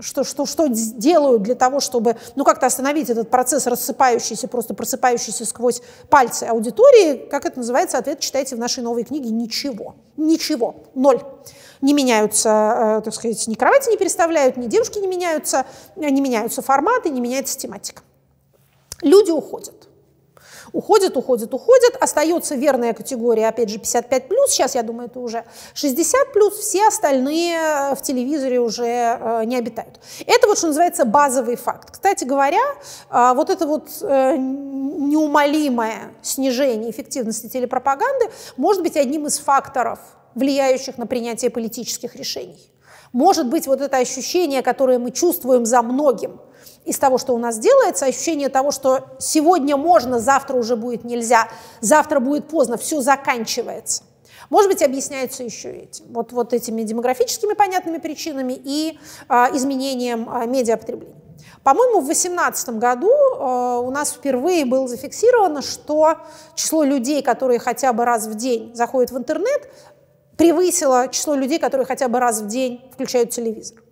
что, что, что делают для того, чтобы ну, как-то остановить этот процесс рассыпающийся, просто просыпающийся сквозь пальцы аудитории, как это называется, ответ читайте в нашей новой книге «Ничего». Ничего. Ноль не меняются, э, так сказать, ни кровати не переставляют, ни девушки не меняются, э, не меняются форматы, не меняется тематика. Люди уходят. Уходят, уходят, уходят. Остается верная категория, опять же, 55+, сейчас, я думаю, это уже 60+, все остальные э, в телевизоре уже не обитают. Это вот, что называется, базовый факт. Кстати говоря, вот это вот неумолимое снижение эффективности телепропаганды может быть одним из факторов влияющих на принятие политических решений. Может быть, вот это ощущение, которое мы чувствуем за многим из того, что у нас делается, ощущение того, что сегодня можно, завтра уже будет нельзя, завтра будет поздно, все заканчивается. Может быть, объясняется еще этим, вот, вот этими демографическими понятными причинами и а, изменением а, медиапотребления. По-моему, в 2018 году э, у нас впервые было зафиксировано, что число людей, которые хотя бы раз в день заходят в интернет, превысило число людей, которые хотя бы раз в день включают телевизор.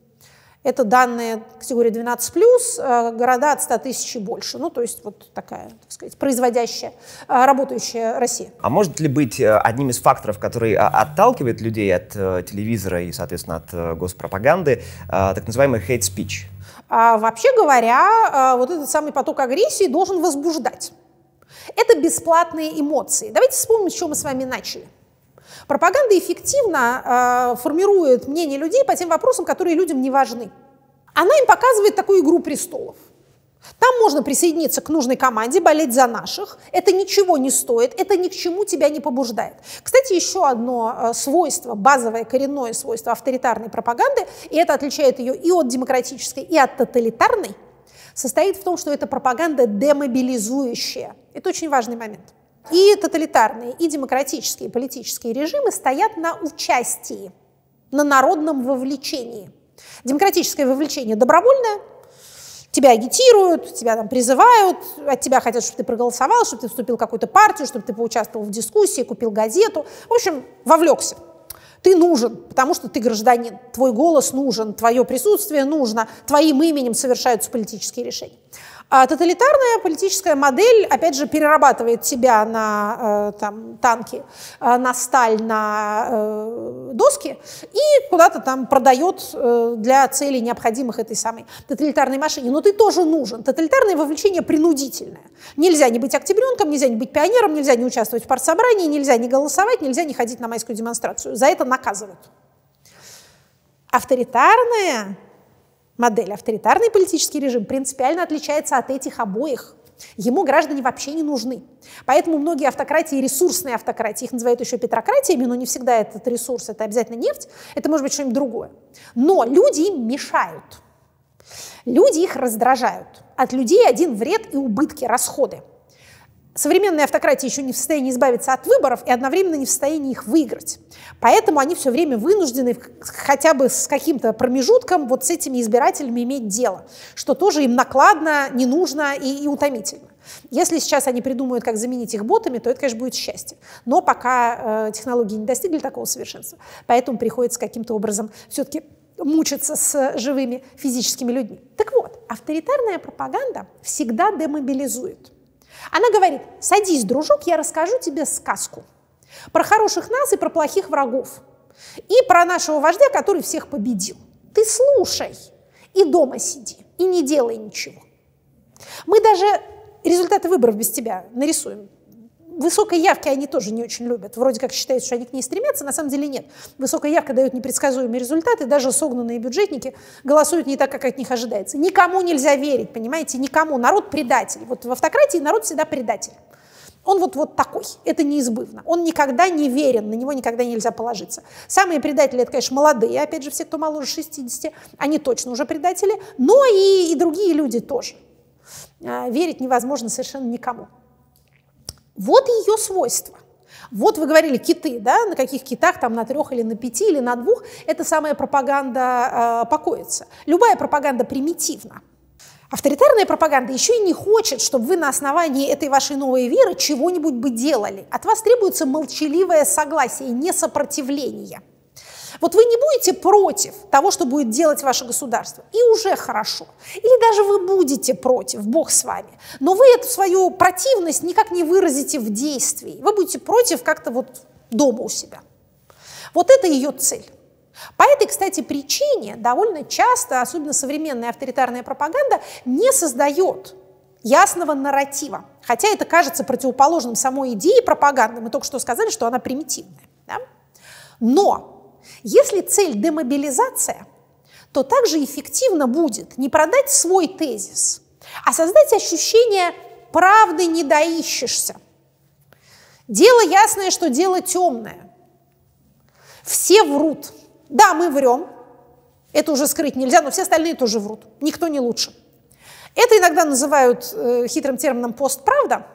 Это данные категории 12+, э, города от 100 тысяч и больше. Ну, то есть вот такая, так сказать, производящая, э, работающая Россия. А может ли быть э, одним из факторов, который а, отталкивает людей от телевизора и, соответственно, от госпропаганды, так называемый hate speech? А, вообще говоря, вот этот самый поток агрессии должен возбуждать. Это бесплатные эмоции. Давайте вспомним, с чего мы с вами начали. Пропаганда эффективно э, формирует мнение людей по тем вопросам, которые людям не важны. Она им показывает такую игру престолов. Там можно присоединиться к нужной команде, болеть за наших. Это ничего не стоит, это ни к чему тебя не побуждает. Кстати, еще одно э, свойство, базовое коренное свойство авторитарной пропаганды, и это отличает ее и от демократической, и от тоталитарной, состоит в том, что это пропаганда демобилизующая. Это очень важный момент. И тоталитарные, и демократические политические режимы стоят на участии, на народном вовлечении. Демократическое вовлечение добровольное, тебя агитируют, тебя там призывают, от тебя хотят, чтобы ты проголосовал, чтобы ты вступил в какую-то партию, чтобы ты поучаствовал в дискуссии, купил газету. В общем, вовлекся. Ты нужен, потому что ты гражданин. Твой голос нужен, твое присутствие нужно, твоим именем совершаются политические решения. А тоталитарная политическая модель, опять же, перерабатывает себя на э, там, танки, э, на сталь, на э, доски и куда-то там продает для целей, необходимых этой самой тоталитарной машине. Но ты тоже нужен. Тоталитарное вовлечение принудительное. Нельзя не быть октябренком, нельзя не быть пионером, нельзя не участвовать в партсобрании, нельзя не голосовать, нельзя не ходить на майскую демонстрацию. За это наказывают. Авторитарная модель, авторитарный политический режим, принципиально отличается от этих обоих. Ему граждане вообще не нужны. Поэтому многие автократии, ресурсные автократии, их называют еще петрократиями, но не всегда этот ресурс, это обязательно нефть, это может быть что-нибудь другое. Но люди им мешают. Люди их раздражают. От людей один вред и убытки, расходы. Современные автократии еще не в состоянии избавиться от выборов и одновременно не в состоянии их выиграть. Поэтому они все время вынуждены хотя бы с каким-то промежутком вот с этими избирателями иметь дело, что тоже им накладно, не нужно и, и утомительно. Если сейчас они придумают, как заменить их ботами, то это, конечно, будет счастье. Но пока э, технологии не достигли такого совершенства, поэтому приходится каким-то образом все-таки мучиться с живыми физическими людьми. Так вот, авторитарная пропаганда всегда демобилизует. Она говорит, садись, дружок, я расскажу тебе сказку про хороших нас и про плохих врагов. И про нашего вождя, который всех победил. Ты слушай и дома сиди, и не делай ничего. Мы даже результаты выборов без тебя нарисуем высокой явки они тоже не очень любят. Вроде как считают, что они к ней стремятся, на самом деле нет. Высокая явка дает непредсказуемые результаты, даже согнанные бюджетники голосуют не так, как от них ожидается. Никому нельзя верить, понимаете, никому. Народ предатель. Вот в автократии народ всегда предатель. Он вот, вот такой, это неизбывно. Он никогда не верен, на него никогда нельзя положиться. Самые предатели, это, конечно, молодые, опять же, все, кто моложе 60, они точно уже предатели, но и, и другие люди тоже. А, верить невозможно совершенно никому. Вот ее свойства. Вот вы говорили киты, да, на каких китах, там на трех или на пяти или на двух, эта самая пропаганда э, покоится. Любая пропаганда примитивна. Авторитарная пропаганда еще и не хочет, чтобы вы на основании этой вашей новой веры чего-нибудь бы делали. От вас требуется молчаливое согласие, не сопротивление. Вот вы не будете против того, что будет делать ваше государство, и уже хорошо. Или даже вы будете против, Бог с вами, но вы эту свою противность никак не выразите в действии. Вы будете против как-то вот дома у себя. Вот это ее цель. По этой, кстати, причине довольно часто, особенно современная авторитарная пропаганда, не создает ясного нарратива. Хотя это кажется противоположным самой идее пропаганды. Мы только что сказали, что она примитивная. Да? Но если цель демобилизация, то также эффективно будет не продать свой тезис, а создать ощущение правды не доищешься. Дело ясное, что дело темное. Все врут. Да, мы врем, это уже скрыть нельзя, но все остальные тоже врут. Никто не лучше. Это иногда называют э, хитрым термином постправда.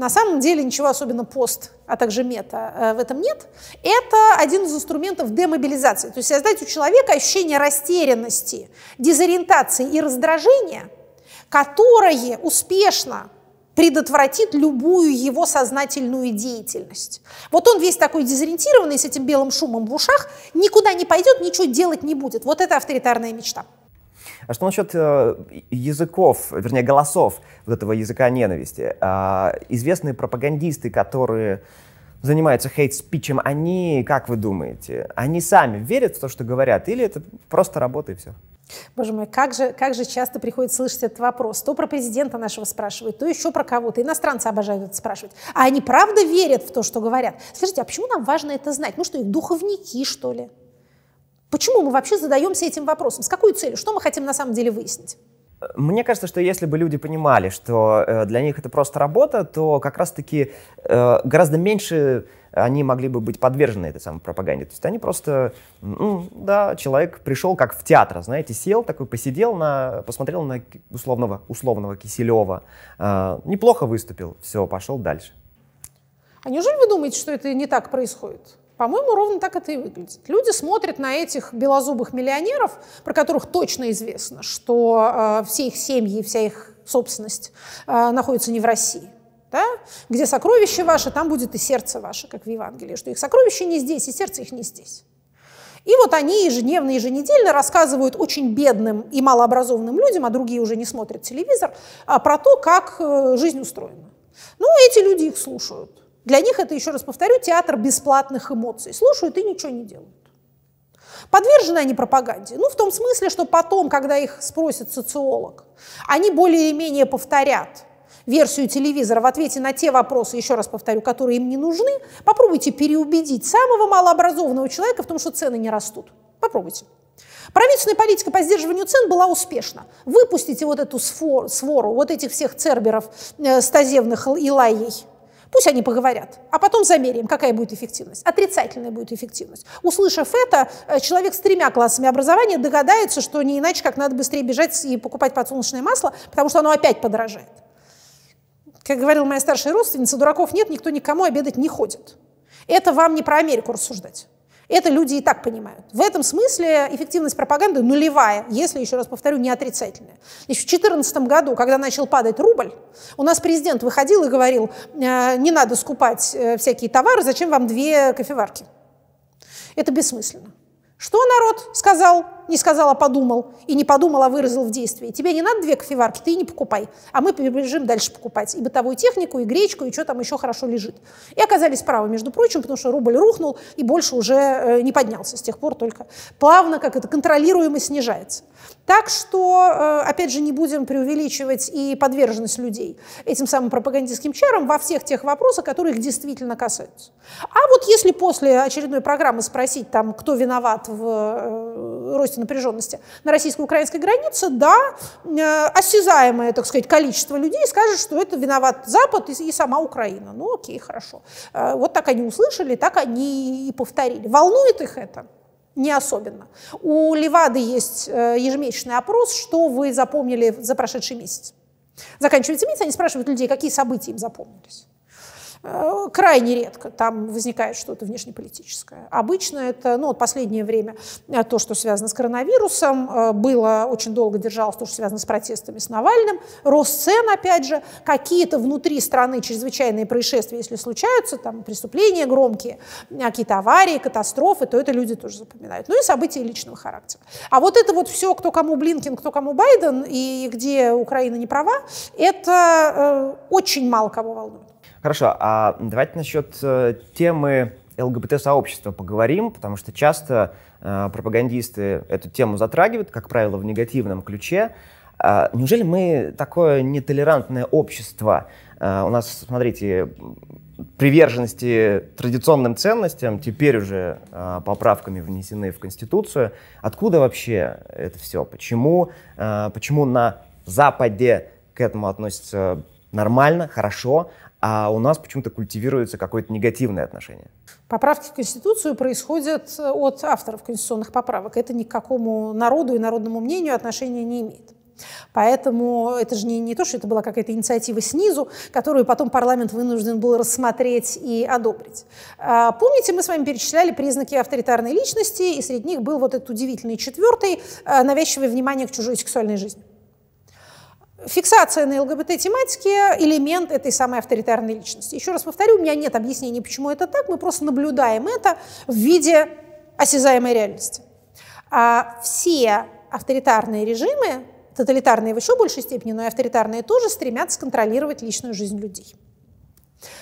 На самом деле ничего особенно пост, а также мета э, в этом нет. Это один из инструментов демобилизации. То есть создать у человека ощущение растерянности, дезориентации и раздражения, которое успешно предотвратит любую его сознательную деятельность. Вот он весь такой дезориентированный, с этим белым шумом в ушах, никуда не пойдет, ничего делать не будет. Вот это авторитарная мечта. А что насчет э, языков, вернее, голосов вот этого языка ненависти? Э, известные пропагандисты, которые занимаются хейт-спичем, они, как вы думаете, они сами верят в то, что говорят, или это просто работа и все? Боже мой, как же, как же часто приходится слышать этот вопрос. То про президента нашего спрашивают, то еще про кого-то. Иностранцы обожают это спрашивать. А они правда верят в то, что говорят? Скажите, а почему нам важно это знать? Ну что, их духовники, что ли? Почему мы вообще задаемся этим вопросом? С какой целью? Что мы хотим на самом деле выяснить? Мне кажется, что если бы люди понимали, что э, для них это просто работа, то как раз-таки э, гораздо меньше они могли бы быть подвержены этой самой пропаганде. То есть они просто, да, человек пришел как в театр, знаете, сел такой, посидел, на, посмотрел на условного, условного Киселева, э, неплохо выступил, все, пошел дальше. А неужели вы думаете, что это не так происходит? По-моему, ровно так это и выглядит. Люди смотрят на этих белозубых миллионеров, про которых точно известно, что э, все их семьи, вся их собственность э, находится не в России. Да? Где сокровище ваше, там будет и сердце ваше, как в Евангелии, что их сокровище не здесь, и сердце их не здесь. И вот они ежедневно, еженедельно рассказывают очень бедным и малообразованным людям, а другие уже не смотрят телевизор, а, про то, как э, жизнь устроена. Ну, эти люди их слушают. Для них это, еще раз повторю, театр бесплатных эмоций. Слушают и ничего не делают. Подвержены они пропаганде? Ну, в том смысле, что потом, когда их спросит социолог, они более или менее повторят версию телевизора в ответе на те вопросы, еще раз повторю, которые им не нужны, попробуйте переубедить самого малообразованного человека в том, что цены не растут. Попробуйте. Правительственная политика по сдерживанию цен была успешна. Выпустите вот эту свору, вот этих всех церберов э, стазевных и лаей Пусть они поговорят, а потом замеряем, какая будет эффективность. Отрицательная будет эффективность. Услышав это, э, человек с тремя классами образования догадается, что не иначе, как надо быстрее бежать и покупать подсолнечное масло, потому что оно опять подорожает. Как говорила моя старшая родственница, дураков нет, никто никому обедать не ходит. Это вам не про Америку рассуждать. Это люди и так понимают. В этом смысле эффективность пропаганды нулевая, если, еще раз повторю, не отрицательная. Еще в 2014 году, когда начал падать рубль, у нас президент выходил и говорил, «Э, не надо скупать э, всякие товары, зачем вам две кофеварки? Это бессмысленно. Что народ сказал? Не сказал, а подумал. И не подумал, а выразил в действии. Тебе не надо две кофеварки, ты и не покупай. А мы побежим дальше покупать. И бытовую технику, и гречку, и что там еще хорошо лежит. И оказались правы, между прочим, потому что рубль рухнул и больше уже э, не поднялся. С тех пор только плавно, как это контролируемо снижается. Так что, э, опять же, не будем преувеличивать и подверженность людей этим самым пропагандистским чарам во всех тех вопросах, которые их действительно касаются. А вот если после очередной программы спросить, там, кто виноват в э, напряженности на российско-украинской границе, да, э, осязаемое, так сказать, количество людей скажет, что это виноват Запад и, сама Украина. Ну, окей, хорошо. Вот так они услышали, так они и повторили. Волнует их это? Не особенно. У Левады есть э, ежемесячный опрос, что вы запомнили за прошедший месяц. Заканчивается месяц, они спрашивают людей, какие события им запомнились. Э, крайне редко там возникает что-то внешнеполитическое. Обычно это, ну, вот последнее время, э, то, что связано с коронавирусом, э, было очень долго держалось то, что связано с протестами с Навальным, рост цен, опять же, какие-то внутри страны чрезвычайные происшествия, если случаются, там, преступления громкие, какие-то аварии, катастрофы, то это люди тоже запоминают. Ну и события личного характера. А вот это вот все, кто кому Блинкин, кто кому Байден, и где Украина не права, это э, очень мало кого волнует. Хорошо, а давайте насчет э, темы ЛГБТ-сообщества поговорим, потому что часто э, пропагандисты эту тему затрагивают, как правило, в негативном ключе. Э, неужели мы такое нетолерантное общество? Э, у нас, смотрите, приверженности традиционным ценностям теперь уже поправками внесены в Конституцию. Откуда вообще это все? Почему, почему на Западе к этому относятся нормально, хорошо, а у нас почему-то культивируется какое-то негативное отношение. Поправки в Конституцию происходят э, от авторов конституционных поправок. Это ни к какому народу и народному мнению отношения не имеет. Поэтому это же не, не то, что это была какая-то инициатива снизу, которую потом парламент вынужден был рассмотреть и одобрить. А, помните, мы с вами перечисляли признаки авторитарной личности, и среди них был вот этот удивительный четвертый, э, навязчивое внимание к чужой сексуальной жизни. Фиксация на ЛГБТ-тематике – элемент этой самой авторитарной личности. Еще раз повторю, у меня нет объяснений, почему это так, мы просто наблюдаем это в виде осязаемой реальности. А все авторитарные режимы, тоталитарные в еще большей степени, но и авторитарные тоже стремятся контролировать личную жизнь людей.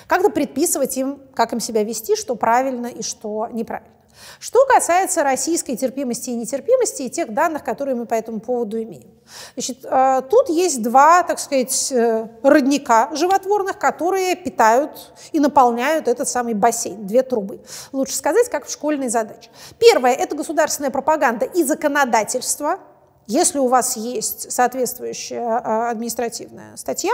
Как-то предписывать им, как им себя вести, что правильно и что неправильно. Что касается российской терпимости и нетерпимости и тех данных, которые мы по этому поводу имеем. Значит, э, тут есть два, так сказать, э, родника животворных, которые питают и наполняют этот самый бассейн, две трубы. Лучше сказать, как в школьной задаче. Первое – это государственная пропаганда и законодательство. Если у вас есть соответствующая э, административная статья,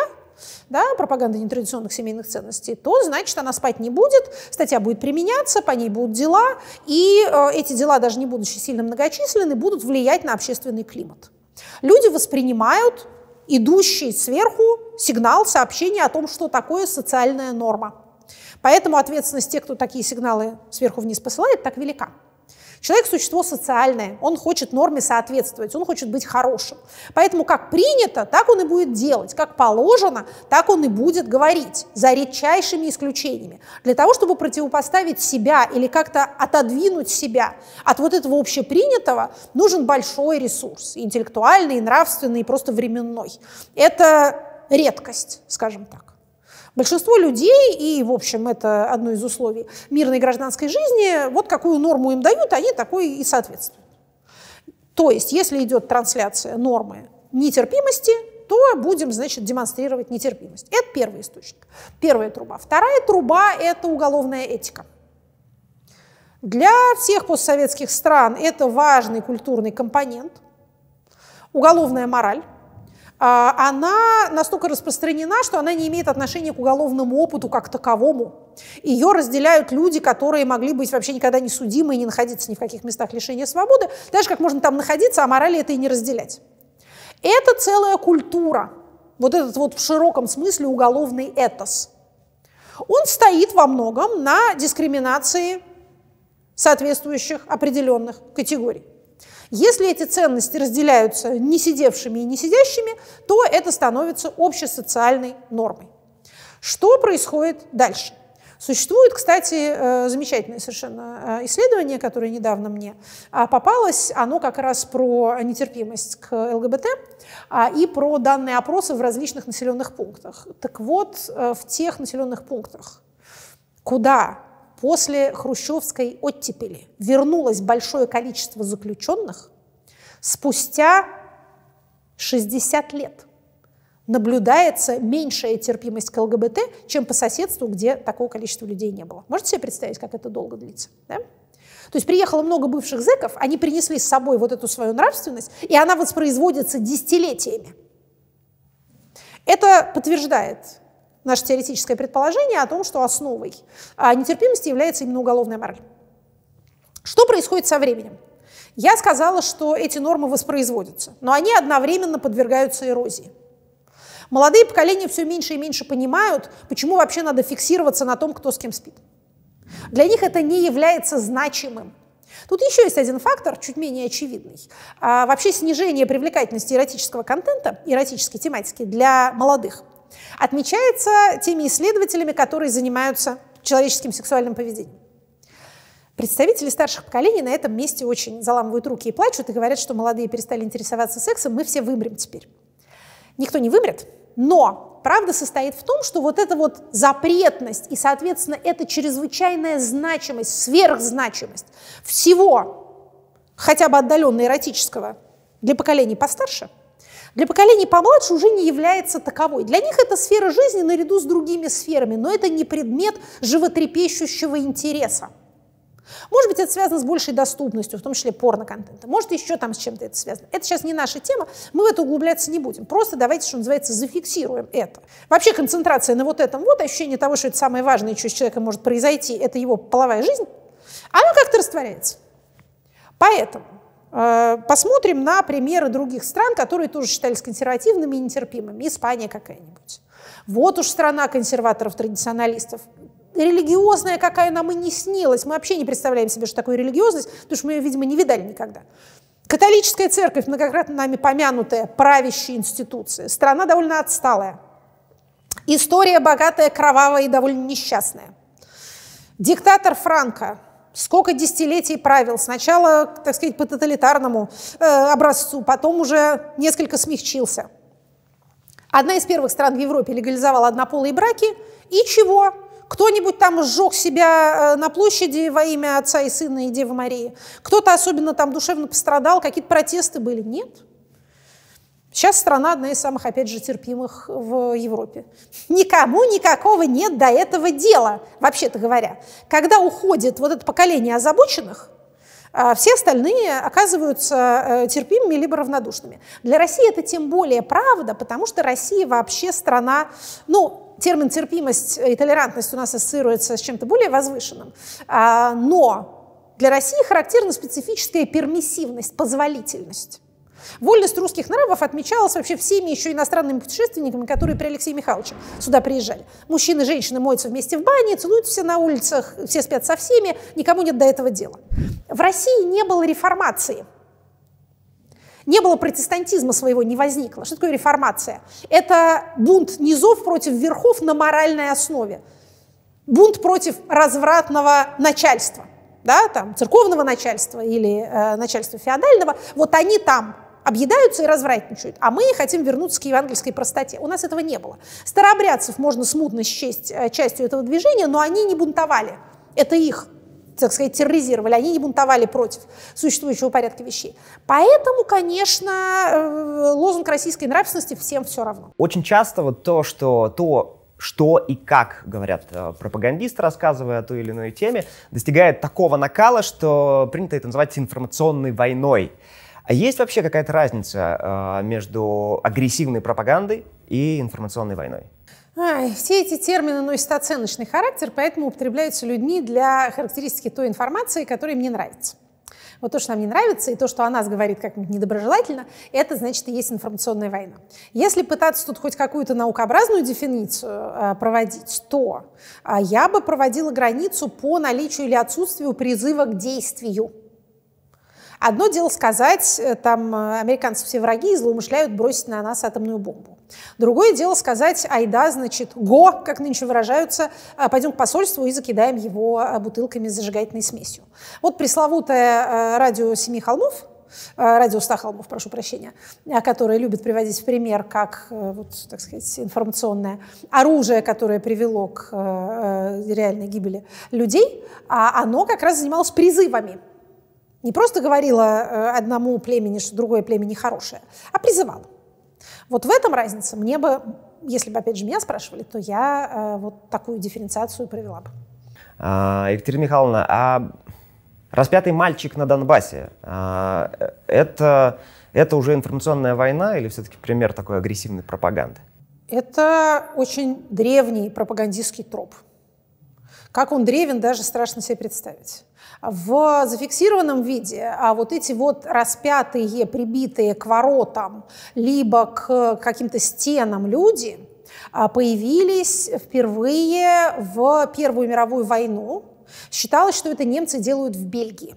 да, пропаганда нетрадиционных семейных ценностей, то значит она спать не будет, статья будет применяться, по ней будут дела, и э, эти дела, даже не будучи сильно многочисленны, будут влиять на общественный климат. Люди воспринимают идущий сверху сигнал, сообщение о том, что такое социальная норма. Поэтому ответственность тех, кто такие сигналы сверху вниз посылает, так велика. Человек – существо социальное, он хочет норме соответствовать, он хочет быть хорошим. Поэтому как принято, так он и будет делать, как положено, так он и будет говорить, за редчайшими исключениями. Для того, чтобы противопоставить себя или как-то отодвинуть себя от вот этого общепринятого, нужен большой ресурс, интеллектуальный, нравственный, и просто временной. Это редкость, скажем так. Большинство людей, и, в общем, это одно из условий мирной гражданской жизни, вот какую норму им дают, они такой и соответствуют. То есть, если идет трансляция нормы нетерпимости, то будем, значит, демонстрировать нетерпимость. Это первый источник, первая труба. Вторая труба – это уголовная этика. Для всех постсоветских стран это важный культурный компонент. Уголовная мораль, она настолько распространена, что она не имеет отношения к уголовному опыту как таковому. Ее разделяют люди, которые могли быть вообще никогда не судимы и не находиться ни в каких местах лишения свободы, даже как можно там находиться, а морали это и не разделять. Это целая культура, вот этот вот в широком смысле уголовный этос. Он стоит во многом на дискриминации соответствующих определенных категорий. Если эти ценности разделяются не сидевшими и не сидящими, то это становится общесоциальной нормой. Что происходит дальше? Существует, кстати, э, замечательное совершенно э, исследование, которое недавно мне а, попалось. Оно как раз про нетерпимость к ЛГБТ а, и про данные опросы в различных населенных пунктах. Так вот, э, в тех населенных пунктах, куда после хрущевской оттепели вернулось большое количество заключенных, спустя 60 лет наблюдается меньшая терпимость к ЛГБТ, чем по соседству, где такого количества людей не было. Можете себе представить, как это долго длится? Да? То есть приехало много бывших зэков, они принесли с собой вот эту свою нравственность, и она воспроизводится десятилетиями. Это подтверждает наше теоретическое предположение о том, что основой а, нетерпимости является именно уголовная мораль. Что происходит со временем? Я сказала, что эти нормы воспроизводятся, но они одновременно подвергаются эрозии. Молодые поколения все меньше и меньше понимают, почему вообще надо фиксироваться на том, кто с кем спит. Для них это не является значимым. Тут еще есть один фактор, чуть менее очевидный. А, вообще снижение привлекательности эротического контента, эротической тематики для молодых отмечается теми исследователями, которые занимаются человеческим сексуальным поведением. Представители старших поколений на этом месте очень заламывают руки и плачут и говорят, что молодые перестали интересоваться сексом, мы все вымрем теперь. Никто не вымрет, но правда состоит в том, что вот эта вот запретность и, соответственно, эта чрезвычайная значимость, сверхзначимость всего, хотя бы отдаленно эротического, для поколений постарше – для поколений помладше уже не является таковой. Для них это сфера жизни наряду с другими сферами, но это не предмет животрепещущего интереса. Может быть, это связано с большей доступностью, в том числе порно-контента. Может, еще там с чем-то это связано. Это сейчас не наша тема, мы в это углубляться не будем. Просто давайте, что называется, зафиксируем это. Вообще концентрация на вот этом вот, ощущение того, что это самое важное, что с человеком может произойти, это его половая жизнь, оно как-то растворяется. Поэтому посмотрим на примеры других стран, которые тоже считались консервативными и нетерпимыми. Испания какая-нибудь. Вот уж страна консерваторов-традиционалистов. Религиозная, какая нам и не снилась. Мы вообще не представляем себе, что такое религиозность, потому что мы ее, видимо, не видали никогда. Католическая церковь, многократно нами помянутая, правящая институция. Страна довольно отсталая. История богатая, кровавая и довольно несчастная. Диктатор Франко, сколько десятилетий правил. Сначала, так сказать, по тоталитарному э, образцу, потом уже несколько смягчился. Одна из первых стран в Европе легализовала однополые браки. И чего? Кто-нибудь там сжег себя э, на площади во имя Отца и Сына и Девы Марии? Кто-то особенно там душевно пострадал? Какие-то протесты были? Нет. Сейчас страна одна из самых, опять же, терпимых в Европе. Никому никакого нет до этого дела, вообще-то говоря. Когда уходит вот это поколение озабоченных, а, все остальные оказываются э, терпимыми либо равнодушными. Для России это тем более правда, потому что Россия вообще страна, ну, термин терпимость и толерантность у нас ассоциируется с чем-то более возвышенным, а, но для России характерна специфическая пермиссивность, позволительность. Вольность русских нравов отмечалась вообще всеми еще иностранными путешественниками, которые при Алексее Михайловиче сюда приезжали. Мужчины и женщины моются вместе в бане, целуются все на улицах, все спят со всеми, никому нет до этого дела. В России не было реформации. Не было протестантизма своего, не возникло. Что такое реформация? Это бунт низов против верхов на моральной основе. Бунт против развратного начальства да, там, церковного начальства или э, начальства феодального, вот они там объедаются и развратничают, а мы хотим вернуться к евангельской простоте. У нас этого не было. Старообрядцев можно смутно счесть э, частью этого движения, но они не бунтовали. Это их так сказать, терроризировали, они не бунтовали против существующего порядка вещей. Поэтому, конечно, э, лозунг российской нравственности всем все равно. Очень часто вот то, что то, что и как говорят э, пропагандисты, рассказывая о той или иной теме, достигает такого накала, что принято это называть информационной войной. А есть вообще какая-то разница э, между агрессивной пропагандой и информационной войной? Ай, все эти термины носят оценочный характер, поэтому употребляются людьми для характеристики той информации, которая мне нравится. Вот то, что нам не нравится, и то, что о нас говорит как-нибудь недоброжелательно, это значит и есть информационная война. Если пытаться тут хоть какую-то наукообразную дефиницию э, проводить, то э, я бы проводила границу по наличию или отсутствию призыва к действию. Одно дело сказать, э, там, э, американцы все враги и злоумышляют бросить на нас атомную бомбу. Другое дело сказать, айда, значит, го, как нынче выражаются, э, пойдем к посольству и закидаем его бутылками с зажигательной смесью. Вот пресловутое радио «Семи холмов», радио «Ста холмов», прошу прощения, которое любит приводить в пример как, вот, так сказать, информационное оружие, которое привело к реальной гибели людей, а оно как раз занималось призывами не просто говорила э, одному племени, что другое племя нехорошее, а призывала. Вот в этом разница. Мне бы, если бы, опять же, меня спрашивали, то я э, вот такую дифференциацию провела бы. А, Екатерина Михайловна, а распятый мальчик на Донбассе, а, это, это уже информационная война или все-таки пример такой агрессивной пропаганды? Это очень древний пропагандистский троп. Как он древен, даже страшно себе представить в зафиксированном виде, а вот эти вот распятые, прибитые к воротам, либо к каким-то стенам люди а, появились впервые в Первую мировую войну. Считалось, что это немцы делают в Бельгии.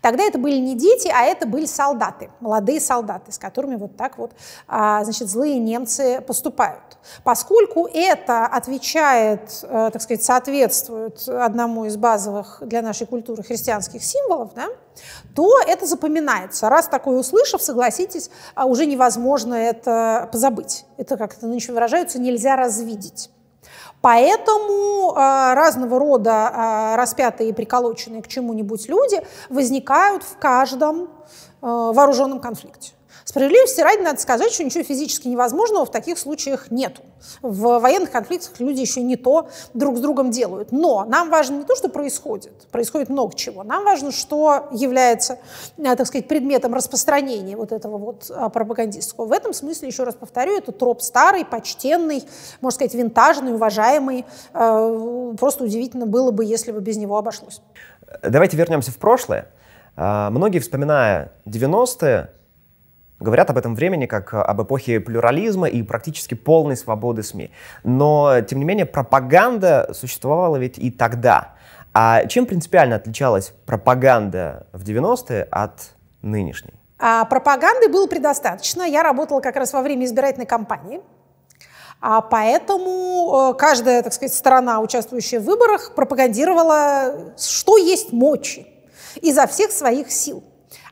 Тогда это были не дети, а это были солдаты, молодые солдаты, с которыми вот так вот, а, значит, злые немцы поступают. Поскольку это отвечает, э, так сказать, соответствует одному из базовых для нашей культуры христианских символов, да, то это запоминается. Раз такое услышав, согласитесь, а уже невозможно это позабыть. Это, как это нынче выражаются, нельзя развидеть. Поэтому э, разного рода э, распятые и приколоченные к чему-нибудь люди возникают в каждом э, вооруженном конфликте. Справедливости ради надо сказать, что ничего физически невозможного в таких случаях нету. В военных конфликтах люди еще не то друг с другом делают. Но нам важно не то, что происходит, происходит много чего. Нам важно, что является, э, так сказать, предметом распространения вот этого вот э, пропагандистского. В этом смысле, еще раз повторю, это троп старый, почтенный, можно сказать, винтажный, уважаемый. Э, просто удивительно было бы, если бы без него обошлось. Давайте вернемся в прошлое. Многие, вспоминая 90-е, Говорят об этом времени как об эпохе плюрализма и практически полной свободы СМИ. Но, тем не менее, пропаганда существовала ведь и тогда. А чем принципиально отличалась пропаганда в 90-е от нынешней? А пропаганды было предостаточно. Я работала как раз во время избирательной кампании. А поэтому э, каждая, так сказать, сторона, участвующая в выборах, пропагандировала, что есть мочи изо всех своих сил.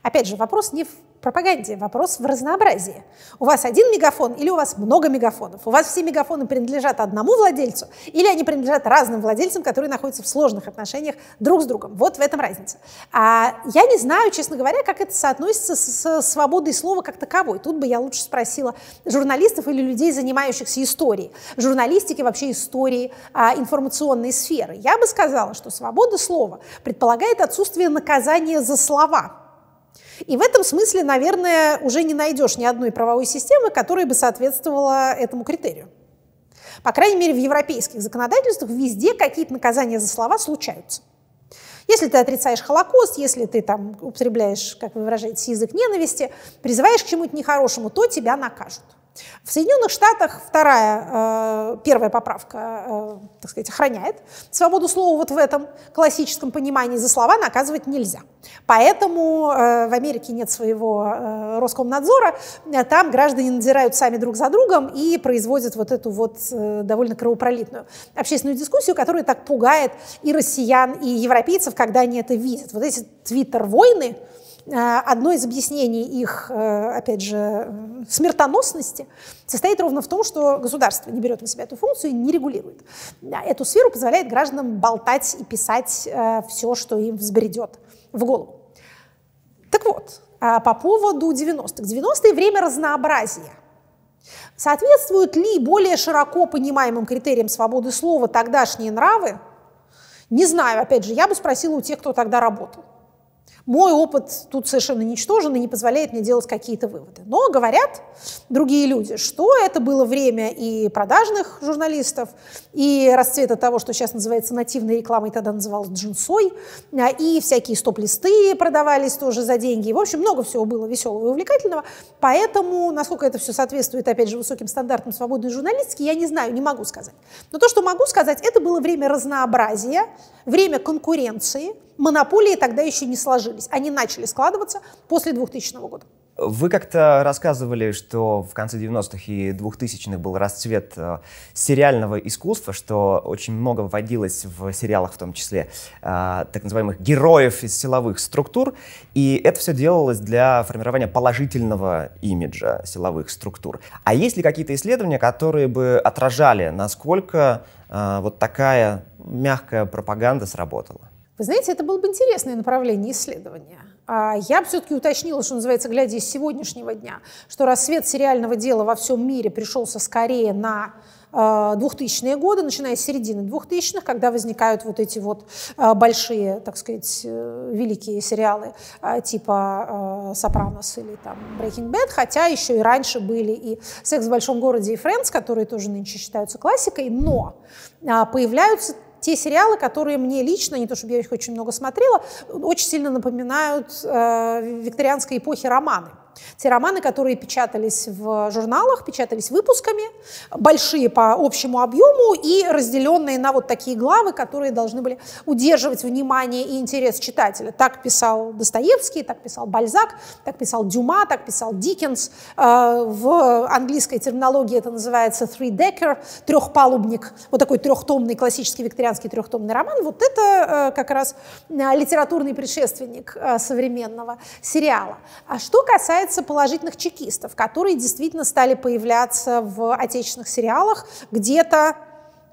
Опять же, вопрос не в пропаганде, вопрос в разнообразии. У вас один мегафон или у вас много мегафонов? У вас все мегафоны принадлежат одному владельцу или они принадлежат разным владельцам, которые находятся в сложных отношениях друг с другом? Вот в этом разница. А я не знаю, честно говоря, как это соотносится с, с свободой слова как таковой. Тут бы я лучше спросила журналистов или людей, занимающихся историей. Журналистики, вообще истории а, информационной сферы. Я бы сказала, что свобода слова предполагает отсутствие наказания за слова. И в этом смысле, наверное, уже не найдешь ни одной правовой системы, которая бы соответствовала этому критерию. По крайней мере, в европейских законодательствах везде какие-то наказания за слова случаются. Если ты отрицаешь Холокост, если ты там употребляешь, как вы выражаете, язык ненависти, призываешь к чему-то нехорошему, то тебя накажут. В Соединенных Штатах вторая, э, первая поправка, э, так сказать, охраняет свободу слова вот в этом классическом понимании. За слова наказывать нельзя. Поэтому э, в Америке нет своего Роскомнадзора. Там граждане надзирают сами друг за другом и производят вот эту вот довольно кровопролитную общественную дискуссию, которая так пугает и россиян, и европейцев, когда они это видят. Вот эти твиттер-войны, одно из объяснений их, э, опять же, смертоносности состоит ровно в том, что государство не берет на себя эту функцию и не регулирует. Эту сферу позволяет гражданам болтать и писать э, все, что им взбредет в голову. Так вот, по поводу 90-х. 90-е время разнообразия. Соответствуют ли более широко понимаемым критериям свободы слова тогдашние нравы? Не знаю, опять же, я бы спросила у тех, кто тогда работал. Мой опыт тут совершенно ничтожен и не позволяет мне делать какие-то выводы. Но говорят другие люди, что это было время и продажных журналистов, и расцвета того, что сейчас называется нативной рекламой, тогда называлось джинсой, а, и всякие стоп-листы продавались тоже за деньги. В общем, много всего было веселого и увлекательного. Поэтому, насколько это все соответствует, опять же, высоким стандартам свободной журналистики, я не знаю, не могу сказать. Но то, что могу сказать, это было время разнообразия, время конкуренции, монополии тогда еще не сложились. Они начали складываться после 2000 года. Вы как-то рассказывали, что в конце 90-х и 2000-х был расцвет э, сериального искусства, что очень много вводилось в сериалах, в том числе э, так называемых героев из силовых структур, и это все делалось для формирования положительного имиджа силовых структур. А есть ли какие-то исследования, которые бы отражали, насколько э, вот такая мягкая пропаганда сработала? Вы знаете, это было бы интересное направление исследования. А я бы все-таки уточнила, что называется, глядя из сегодняшнего дня, что рассвет сериального дела во всем мире пришелся скорее на 2000-е а, годы, начиная с середины 2000-х, когда возникают вот эти вот а, большие, так сказать, э, великие сериалы типа «Сопранос» или там «Breaking Bad», хотя еще и раньше были и «Секс в большом городе» и «Френдс», которые тоже нынче считаются классикой, но появляются те сериалы, которые мне лично, не то чтобы я их очень много смотрела, очень сильно напоминают э, викторианской эпохи романы. Те романы, которые печатались в журналах, печатались выпусками, большие по общему объему и разделенные на вот такие главы, которые должны были удерживать внимание и интерес читателя. Так писал Достоевский, так писал Бальзак, так писал Дюма, так писал Диккенс. Э, в английской терминологии это называется three-decker, трехпалубник, вот такой трехтомный классический викторианский трехтомный роман. Вот это э, как раз э, литературный предшественник современного сериала. А что касается касается положительных чекистов, которые действительно стали появляться в отечественных сериалах где-то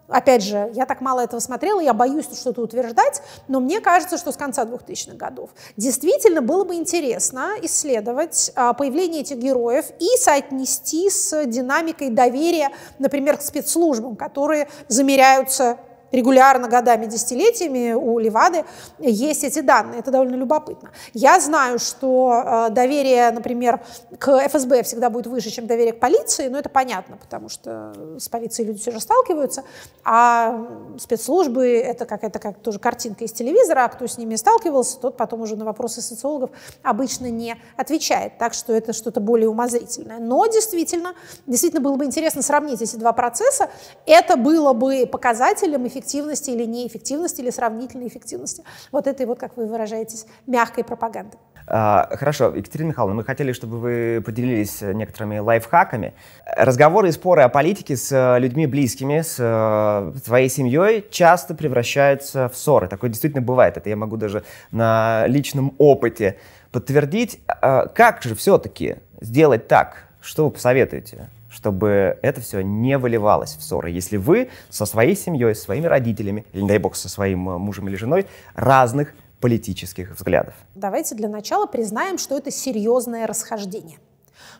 Опять же, я так мало этого смотрела, я боюсь что-то утверждать, но мне кажется, что с конца 2000-х годов действительно было бы интересно исследовать а, появление этих героев и соотнести с динамикой доверия, например, к спецслужбам, которые замеряются регулярно, годами, десятилетиями у Левады есть эти данные. Это довольно любопытно. Я знаю, что э, доверие, например, к ФСБ всегда будет выше, чем доверие к полиции, но это понятно, потому что с полицией люди все же сталкиваются, а спецслужбы — это какая-то как тоже картинка из телевизора, а кто с ними сталкивался, тот потом уже на вопросы социологов обычно не отвечает, так что это что-то более умозрительное. Но действительно, действительно было бы интересно сравнить эти два процесса. Это было бы показателем эффективности эффективности или неэффективности, или сравнительной эффективности вот этой вот, как вы выражаетесь, мягкой пропаганды. А, хорошо, Екатерина Михайловна, мы хотели, чтобы вы поделились некоторыми лайфхаками. Разговоры и споры о политике с людьми близкими, с твоей семьей часто превращаются в ссоры. Такое действительно бывает. Это я могу даже на личном опыте подтвердить. А, как же все-таки сделать так? Что вы посоветуете? Чтобы это все не выливалось в ссоры. Если вы со своей семьей, своими родителями, или, дай бог, со своим э, мужем или женой разных политических взглядов. Давайте для начала признаем, что это серьезное расхождение.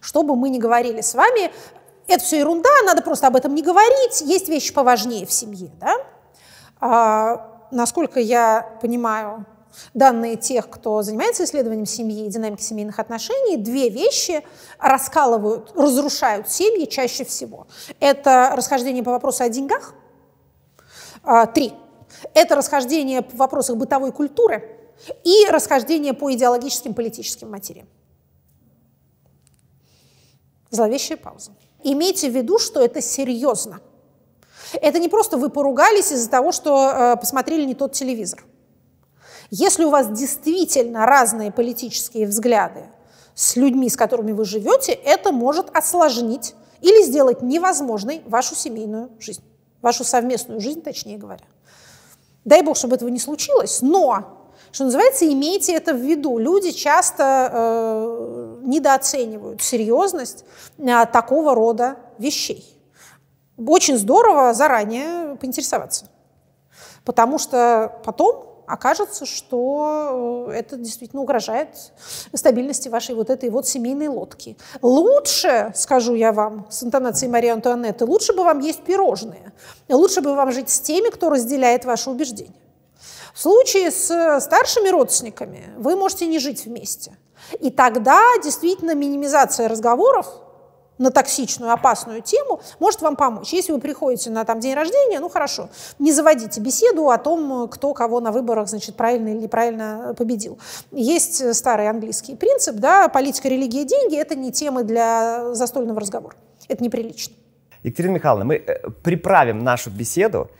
Что бы мы ни говорили с вами, это все ерунда, надо просто об этом не говорить, есть вещи поважнее в семье. Да? А, насколько я понимаю, данные тех, кто занимается исследованием семьи и динамики семейных отношений, две вещи раскалывают, разрушают семьи чаще всего. Это расхождение по вопросу о деньгах. А, три. Это расхождение по вопросах бытовой культуры и расхождение по идеологическим политическим материям. Зловещая пауза. Имейте в виду, что это серьезно. Это не просто вы поругались из-за того, что э, посмотрели не тот телевизор. Если у вас действительно разные политические взгляды с людьми, с которыми вы живете, это может осложнить или сделать невозможной вашу семейную жизнь, вашу совместную жизнь, точнее говоря. Дай бог, чтобы этого не случилось, но, что называется, имейте это в виду. Люди часто э, недооценивают серьезность э, такого рода вещей. Очень здорово заранее поинтересоваться, потому что потом окажется, что э, это действительно угрожает стабильности вашей вот этой вот семейной лодки. Лучше, скажу я вам с интонацией Марии Антуанетты, лучше бы вам есть пирожные, лучше бы вам жить с теми, кто разделяет ваши убеждения. В случае с старшими родственниками вы можете не жить вместе. И тогда действительно минимизация разговоров на токсичную, опасную тему, может вам помочь. Если вы приходите на там, день рождения, ну хорошо, не заводите беседу о том, кто кого на выборах значит, правильно или неправильно победил. Есть старый английский принцип, да, политика, религия, деньги – это не темы для застольного разговора. Это неприлично. Екатерина Михайловна, мы э, приправим нашу беседу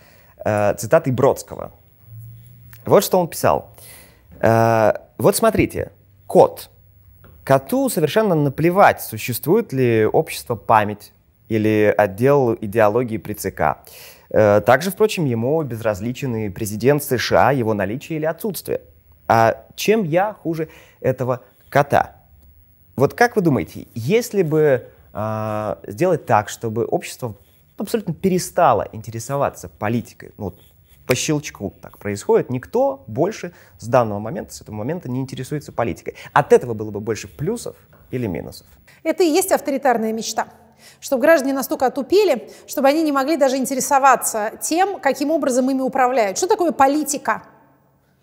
э, цитатой Бродского. Вот что он писал. Э, вот смотрите, кот – Коту совершенно наплевать, существует ли общество память или отдел идеологии при ЦК. Э, также, впрочем, ему безразличен и президент США, его наличие или отсутствие. А чем я хуже этого кота? Вот как вы думаете, если бы э, сделать так, чтобы общество абсолютно перестало интересоваться политикой, ну, по щелчку так происходит, никто больше с данного момента, с этого момента не интересуется политикой. От этого было бы больше плюсов или минусов? Это и есть авторитарная мечта чтобы граждане настолько отупели, чтобы они не могли даже интересоваться тем, каким образом ими управляют. Что такое политика?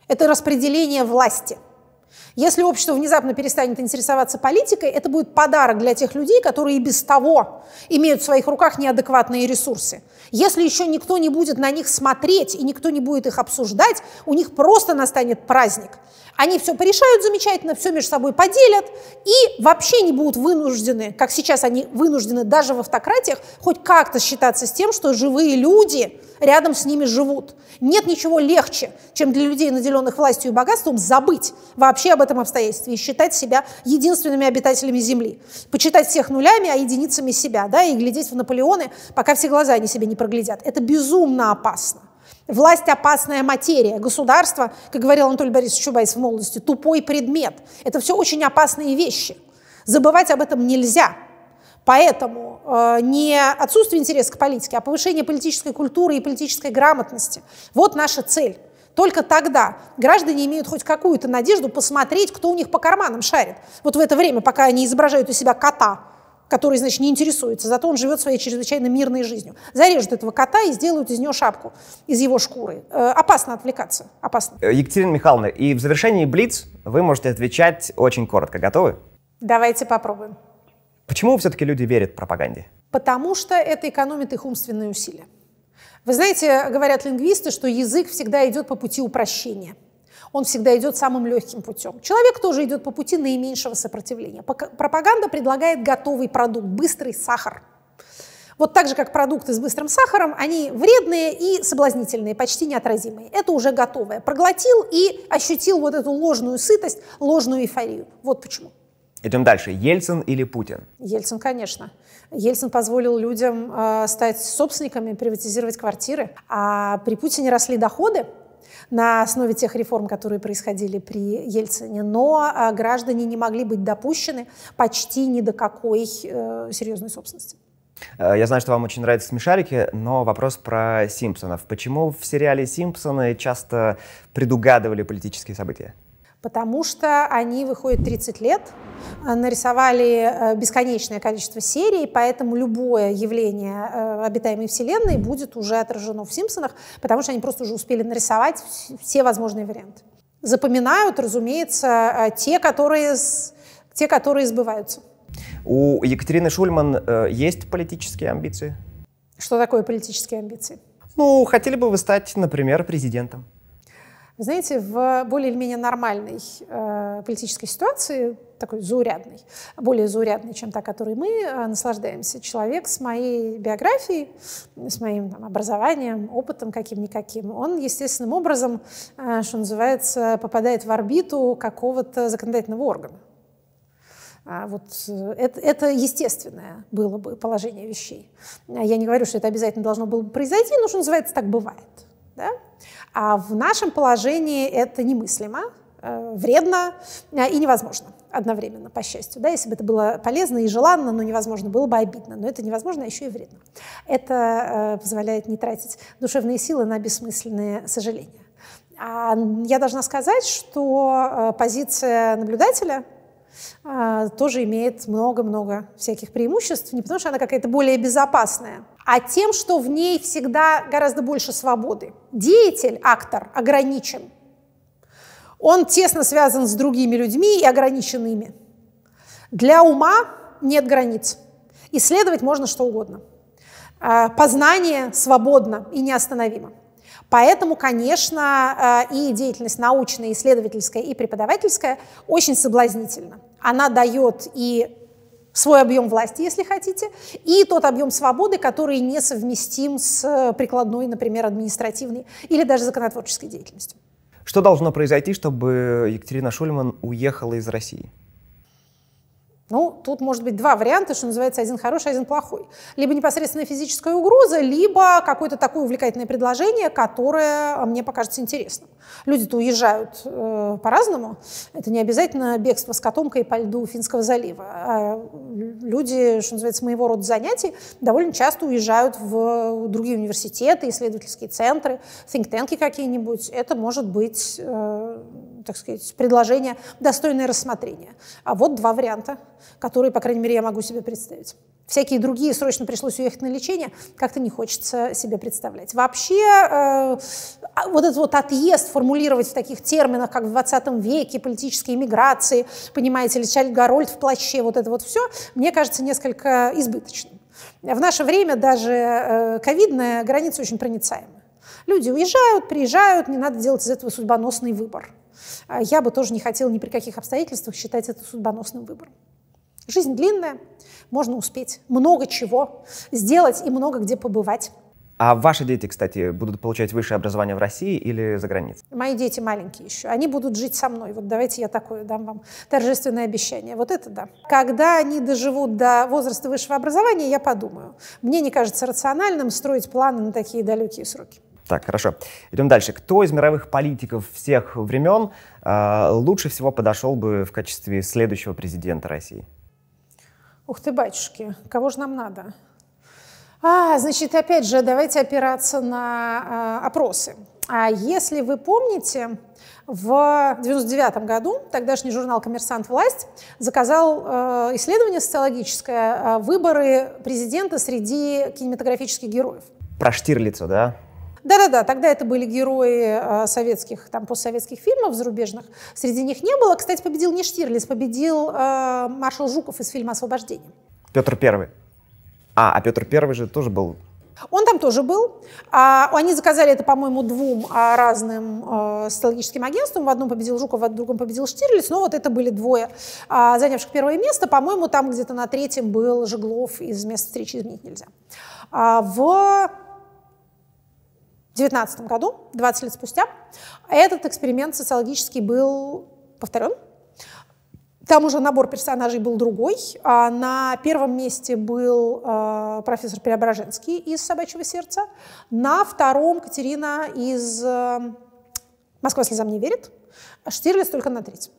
Это распределение власти – если общество внезапно перестанет интересоваться политикой, это будет подарок для тех людей, которые и без того имеют в своих руках неадекватные ресурсы. Если еще никто не будет на них смотреть и никто не будет их обсуждать, у них просто настанет праздник. Они все порешают замечательно, все между собой поделят и вообще не будут вынуждены, как сейчас они вынуждены даже в автократиях, хоть как-то считаться с тем, что живые люди рядом с ними живут. Нет ничего легче, чем для людей, наделенных властью и богатством, забыть вообще об этом обстоятельстве и считать себя единственными обитателями Земли. Почитать всех нулями, а единицами себя, да, и глядеть в Наполеоны, пока все глаза они себе не проглядят. Это безумно опасно. Власть – опасная материя. Государство, как говорил Анатолий Борисович Чубайс в молодости, тупой предмет. Это все очень опасные вещи. Забывать об этом нельзя. Поэтому э, не отсутствие интереса к политике, а повышение политической культуры и политической грамотности – вот наша цель. Только тогда граждане имеют хоть какую-то надежду посмотреть, кто у них по карманам шарит. Вот в это время, пока они изображают у себя кота, который, значит, не интересуется, зато он живет своей чрезвычайно мирной жизнью. Зарежут этого кота и сделают из него шапку, из его шкуры. Э, опасно отвлекаться, опасно. Э, Екатерина Михайловна, и в завершении Блиц вы можете отвечать очень коротко. Готовы? Давайте попробуем. Почему все-таки люди верят пропаганде? Потому что это экономит их умственные усилия. Вы знаете, говорят лингвисты, что язык всегда идет по пути упрощения. Он всегда идет самым легким путем. Человек тоже идет по пути наименьшего сопротивления. Пропаганда предлагает готовый продукт, быстрый сахар. Вот так же, как продукты с быстрым сахаром, они вредные и соблазнительные, почти неотразимые. Это уже готовое. Проглотил и ощутил вот эту ложную сытость, ложную эйфорию. Вот почему. Идем дальше. Ельцин или Путин? Ельцин, конечно. Ельцин позволил людям э, стать собственниками, приватизировать квартиры. А при Путине росли доходы, на основе тех реформ, которые происходили при Ельцине. Но э, граждане не могли быть допущены почти ни до какой э, серьезной собственности. Э, я знаю, что вам очень нравятся смешарики, но вопрос про Симпсонов. Почему в сериале «Симпсоны» часто предугадывали политические события? Потому что они выходят 30 лет, э, нарисовали э, бесконечное количество серий, поэтому любое явление обитаемой вселенной будет уже отражено в «Симпсонах», потому что они просто уже успели нарисовать все возможные варианты. Запоминают, разумеется, те, которые, те, которые сбываются. У Екатерины Шульман э, есть политические амбиции? Что такое политические амбиции? Ну, хотели бы вы стать, например, президентом? Вы знаете, в более или менее нормальной э, политической ситуации, такой заурядной, более заурядной, чем та, которой мы э, наслаждаемся, человек с моей биографией, с моим там, образованием, опытом каким-никаким, он естественным образом, э, что называется, попадает в орбиту какого-то законодательного органа. А вот э, это, это естественное было бы положение вещей. Я не говорю, что это обязательно должно было бы произойти, но, что называется, так бывает. Да? А в нашем положении это немыслимо, э, вредно э, и невозможно одновременно, по счастью. Да? Если бы это было полезно и желанно, но невозможно, было бы обидно. Но это невозможно, а еще и вредно. Это позволяет не тратить душевные силы на бессмысленные сожаления. А я должна сказать, что позиция наблюдателя – тоже имеет много-много всяких преимуществ, не потому что она какая-то более безопасная, а тем, что в ней всегда гораздо больше свободы. Деятель, актор ограничен. Он тесно связан с другими людьми и ограничен ими. Для ума нет границ. Исследовать можно что угодно. А, познание свободно и неостановимо. Поэтому, конечно, э, и деятельность научная, исследовательская и преподавательская очень соблазнительна. Она дает и свой объем власти, если хотите, и тот объем свободы, который несовместим с прикладной, например, административной или даже законотворческой деятельностью. Что должно произойти, чтобы Екатерина Шульман уехала из России? Ну, тут может быть два варианта, что называется, один хороший, один плохой. Либо непосредственно физическая угроза, либо какое-то такое увлекательное предложение, которое мне покажется интересным. Люди-то уезжают э, по-разному. Это не обязательно бегство с котомкой по льду Финского залива. А люди, что называется, моего рода занятий довольно часто уезжают в другие университеты, исследовательские центры, think-танки какие-нибудь. Это может быть, э, так сказать, предложение достойное рассмотрения. А вот два варианта которые, по крайней мере, я могу себе представить. Всякие другие срочно пришлось уехать на лечение, как-то не хочется себе представлять. Вообще, э, вот этот вот отъезд формулировать в таких терминах, как в 20 веке, политические миграции, понимаете, или Чарльз Гарольд в плаще, вот это вот все, мне кажется несколько избыточным. В наше время даже э, ковидная граница очень проницаема. Люди уезжают, приезжают, не надо делать из этого судьбоносный выбор. Я бы тоже не хотела ни при каких обстоятельствах считать это судьбоносным выбором. Жизнь длинная, можно успеть много чего сделать и много где побывать. А ваши дети, кстати, будут получать высшее образование в России или за границей? Мои дети маленькие еще. Они будут жить со мной. Вот давайте я такое дам вам торжественное обещание. Вот это да. Когда они доживут до возраста высшего образования, я подумаю. Мне не кажется рациональным строить планы на такие далекие сроки. Так, хорошо. Идем дальше. Кто из мировых политиков всех времен э, лучше всего подошел бы в качестве следующего президента России? Ух ты, батюшки, кого же нам надо? А, значит, опять же, давайте опираться на э, опросы. А если вы помните, в 1999 году тогдашний журнал «Коммерсант. Власть» заказал э, исследование социологическое э, «Выборы президента среди кинематографических героев». Про Штирлица, да? Да-да-да, тогда это были герои э, советских, там, постсоветских фильмов зарубежных. Среди них не было. Кстати, победил не Штирлиц, победил э, маршал Жуков из фильма «Освобождение». Петр Первый. А, а Петр Первый же тоже был Он там тоже был. А, они заказали это, по-моему, двум а, разным а, социологическим агентствам. В одном победил Жуков, в другом победил Штирлиц. Но вот это были двое занявших первое место. По-моему, там где-то на третьем был Жеглов из места встречи изменить нельзя». А, в 2019 году, 20 лет спустя, этот эксперимент социологический был повторен. Там уже набор персонажей был другой. А на первом месте был э, профессор Преображенский из «Собачьего сердца». На втором Катерина из э, «Москва слезам не верит». Штирлиц только на третьем.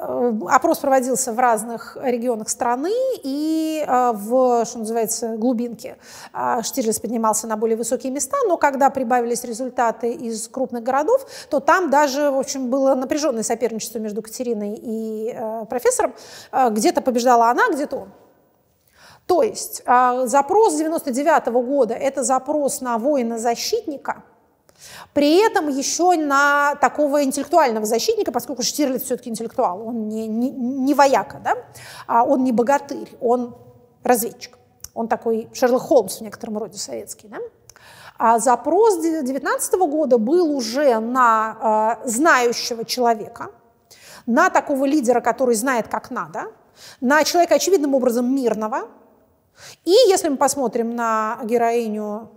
Э, опрос проводился в разных регионах страны, и э, в, что называется, глубинке э, Штирлиц поднимался на более высокие места, но когда прибавились результаты из крупных городов, то там даже, в общем, было напряженное соперничество между Катериной и профессором. Где-то побеждала она, где-то он. То есть запрос 99 -го года – это запрос на воина-защитника – при этом еще на такого интеллектуального защитника, поскольку Штирлиц все-таки интеллектуал, он не, не, не вояка, да? а он не богатырь, он разведчик. Он такой Шерлок Холмс в некотором роде советский. Да? А запрос 2019 года был уже на э, знающего человека, на такого лидера, который знает, как надо, на человека очевидным образом мирного. И если мы посмотрим на героиню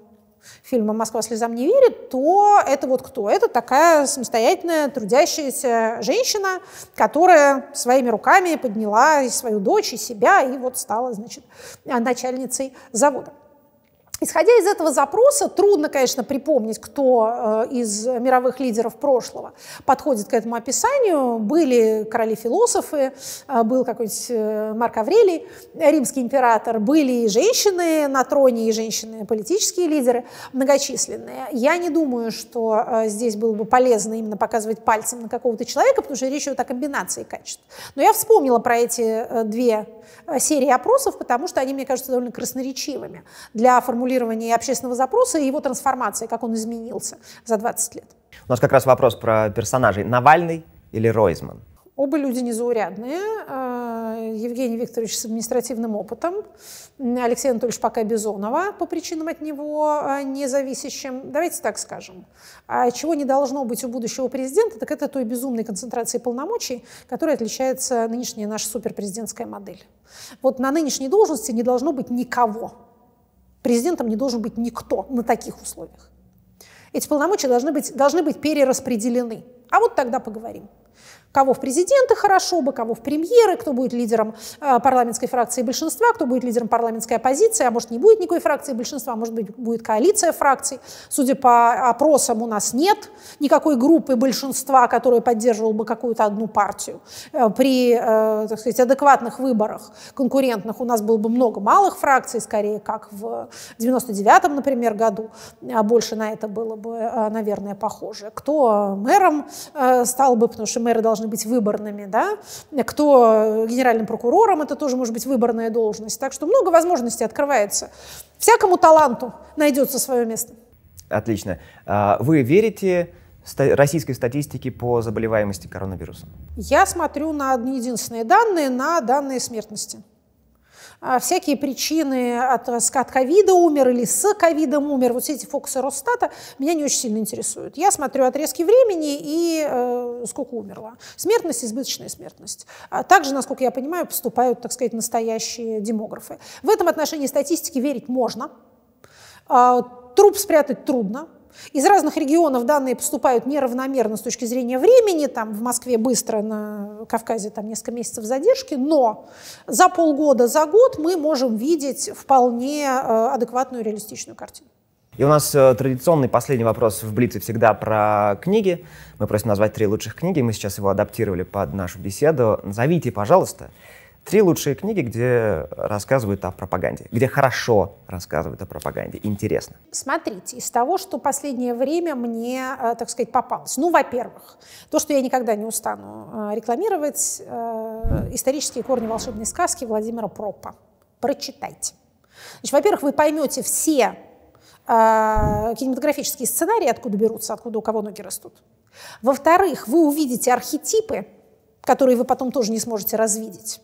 фильма «Москва слезам не верит», то это вот кто? Это такая самостоятельная, трудящаяся женщина, которая своими руками подняла и свою дочь, и себя, и вот стала, значит, начальницей завода. Исходя из этого запроса, трудно, конечно, припомнить, кто э, из мировых лидеров прошлого подходит к этому описанию. Были короли-философы, э, был какой-нибудь э, Марк Аврелий, римский император, были и женщины на троне, и женщины-политические лидеры многочисленные. Я не думаю, что здесь было бы полезно именно показывать пальцем на какого-то человека, потому что речь идет о комбинации качеств. Но я вспомнила про эти две серии опросов, потому что они, мне кажутся, довольно красноречивыми для формулировки формулирования общественного запроса и его трансформации, как он изменился за 20 лет. У нас как раз вопрос про персонажей. Навальный или Ройзман? Оба люди незаурядные. Э, Евгений Викторович с административным опытом, Алексей Анатольевич пока Бизонова по причинам от него э, независящим. Давайте так скажем. А чего не должно быть у будущего президента, так это той безумной концентрации полномочий, которой отличается нынешняя наша суперпрезидентская модель. Вот на нынешней должности не должно быть никого. Президентом не должен быть никто на таких условиях. Эти полномочия должны быть, должны быть перераспределены. А вот тогда поговорим кого в президенты хорошо бы, кого в премьеры, кто будет лидером э, парламентской фракции большинства, кто будет лидером парламентской оппозиции, а может не будет никакой фракции большинства, может быть будет коалиция фракций. Судя по опросам у нас нет никакой группы большинства, которая поддерживала бы какую-то одну партию. Э, при, э, так сказать, адекватных выборах конкурентных у нас было бы много малых фракций, скорее как в 99-м, например, году. А больше на это было бы, наверное, похоже. Кто мэром стал бы, потому что мэры должны должны быть выборными, да, кто генеральным прокурором, это тоже может быть выборная должность. Так что много возможностей открывается. Всякому таланту найдется свое место. Отлично. А, вы верите российской статистике по заболеваемости коронавирусом? Я смотрю на одни единственные данные, на данные смертности. А, всякие причины от, от ковида умер или с ковидом умер, вот все эти фокусы Росстата меня не очень сильно интересуют. Я смотрю отрезки времени и э, сколько умерло. Смертность, избыточная смертность. А также, насколько я понимаю, поступают, так сказать, настоящие демографы. В этом отношении статистике верить можно. А, труп спрятать трудно, из разных регионов данные поступают неравномерно с точки зрения времени. Там в Москве быстро, на Кавказе там несколько месяцев задержки. Но за полгода, за год мы можем видеть вполне э, адекватную реалистичную картину. И у нас э, традиционный последний вопрос в Блице всегда про книги. Мы просим назвать три лучших книги. Мы сейчас его адаптировали под нашу беседу. Назовите, пожалуйста, Три лучшие книги, где рассказывают о пропаганде, где хорошо рассказывают о пропаганде, интересно. Смотрите, из того, что последнее время мне, э, так сказать, попалось. Ну, во-первых, то, что я никогда не устану э, рекламировать, э, исторические корни волшебной сказки Владимира Пропа. Прочитайте. Значит, во-первых, вы поймете все кинематографические сценарии, откуда берутся, откуда у кого ноги растут. Во-вторых, вы увидите архетипы, которые вы потом тоже не сможете развидеть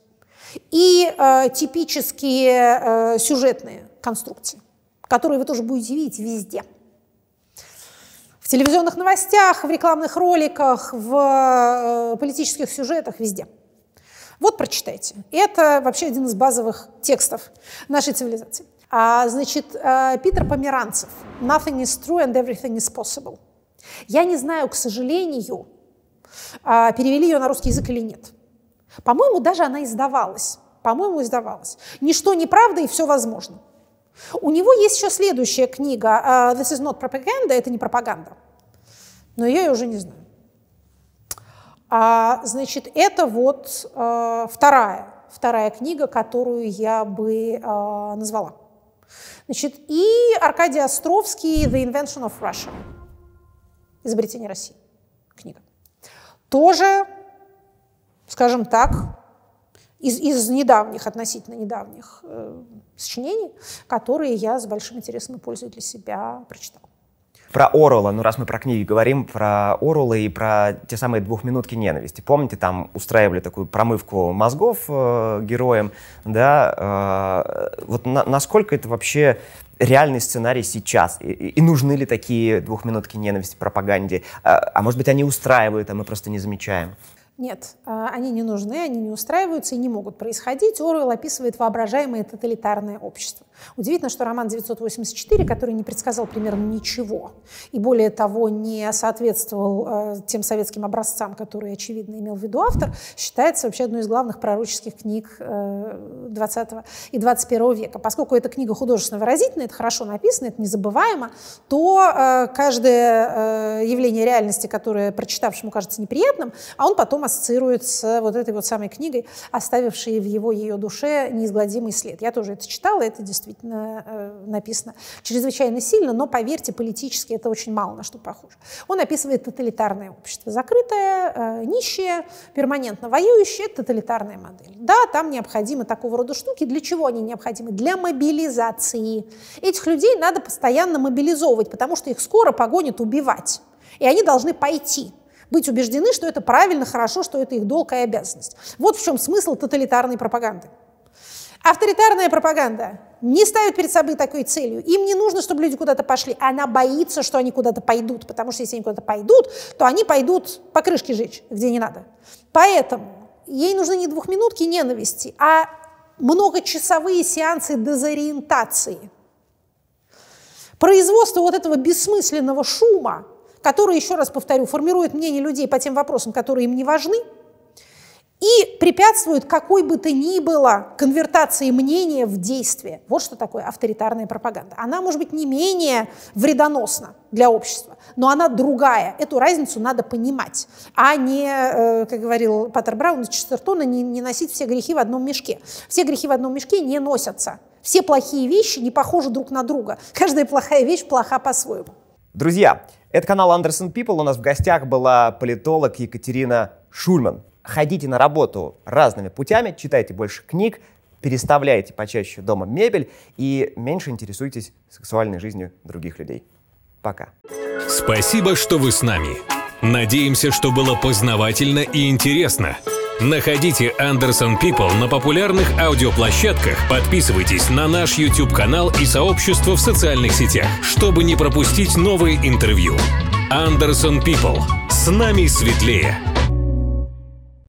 и э, типические э, сюжетные конструкции которые вы тоже будете видеть везде. В телевизионных новостях, в рекламных роликах, в э, политических сюжетах, везде. Вот прочитайте. Это вообще один из базовых текстов нашей цивилизации. А, значит, э, Питер Померанцев «Nothing is true and everything is possible». Я не знаю, к сожалению, а, перевели ее на русский язык или нет. По-моему, даже она издавалась. По-моему, издавалась. Ничто не правда и все возможно. У него есть еще следующая книга uh, «This is not propaganda», это не пропаганда. Но я ее уже не знаю. А, значит, это вот uh, вторая, вторая книга, которую я бы uh, назвала. Значит, и Аркадий Островский «The Invention of Russia» изобретение России книга. Тоже, скажем так, из, из недавних, относительно недавних э, сочинений, которые я с большим интересом и пользой для себя прочитала. Про Оруэлла, ну раз мы про книги говорим, про Оруэлла и про те самые двухминутки ненависти. Помните, там устраивали такую промывку мозгов э, героям, да? Э, вот на, насколько это вообще реальный сценарий сейчас? И, и нужны ли такие двухминутки ненависти пропаганде? А, а может быть, они устраивают, а мы просто не замечаем? Нет, а, они не нужны, они не устраиваются и не могут происходить. Оруэлл описывает воображаемое тоталитарное общество. Удивительно, что роман 984, который не предсказал примерно ничего, и более того, не соответствовал э, тем советским образцам, которые, очевидно, имел в виду автор, считается вообще одной из главных пророческих книг э, 20 и 21 века. Поскольку эта книга художественно выразительная, это хорошо написано, это незабываемо, то э, каждое э, явление реальности, которое прочитавшему кажется неприятным, а он потом ассоциирует с вот этой вот самой книгой, оставившей в его ее душе неизгладимый след. Я тоже это читала, это действительно действительно э, написано чрезвычайно сильно, но, поверьте, политически это очень мало на что похоже. Он описывает тоталитарное общество. Закрытое, э, нищее, перманентно воюющее – тоталитарная модель. Да, там необходимы такого рода штуки. Для чего они необходимы? Для мобилизации. Этих людей надо постоянно мобилизовывать, потому что их скоро погонят убивать. И они должны пойти быть убеждены, что это правильно, хорошо, что это их долг и обязанность. Вот в чем смысл тоталитарной пропаганды. Авторитарная пропаганда не ставит перед собой такой целью. Им не нужно, чтобы люди куда-то пошли. Она боится, что они куда-то пойдут, потому что если они куда-то пойдут, то они пойдут по крышке жечь, где не надо. Поэтому ей нужны не двухминутки ненависти, а многочасовые сеансы дезориентации. Производство вот этого бессмысленного шума, который, еще раз повторю, формирует мнение людей по тем вопросам, которые им не важны – и препятствует какой бы то ни было конвертации мнения в действие. Вот что такое авторитарная пропаганда. Она может быть не менее вредоносна для общества, но она другая. Эту разницу надо понимать, а не, э, как говорил Паттер Браун из Честертона, не, не носить все грехи в одном мешке. Все грехи в одном мешке не носятся. Все плохие вещи не похожи друг на друга. Каждая плохая вещь плоха по-своему. Друзья, это канал Anderson People. У нас в гостях была политолог Екатерина Шульман ходите на работу разными путями, читайте больше книг, переставляйте почаще дома мебель и меньше интересуйтесь сексуальной жизнью других людей. Пока. Спасибо, что вы с нами. Надеемся, что было познавательно и интересно. Находите Anderson People на популярных аудиоплощадках, подписывайтесь на наш YouTube-канал и сообщество в социальных сетях, чтобы не пропустить новые интервью. Anderson People. С нами светлее.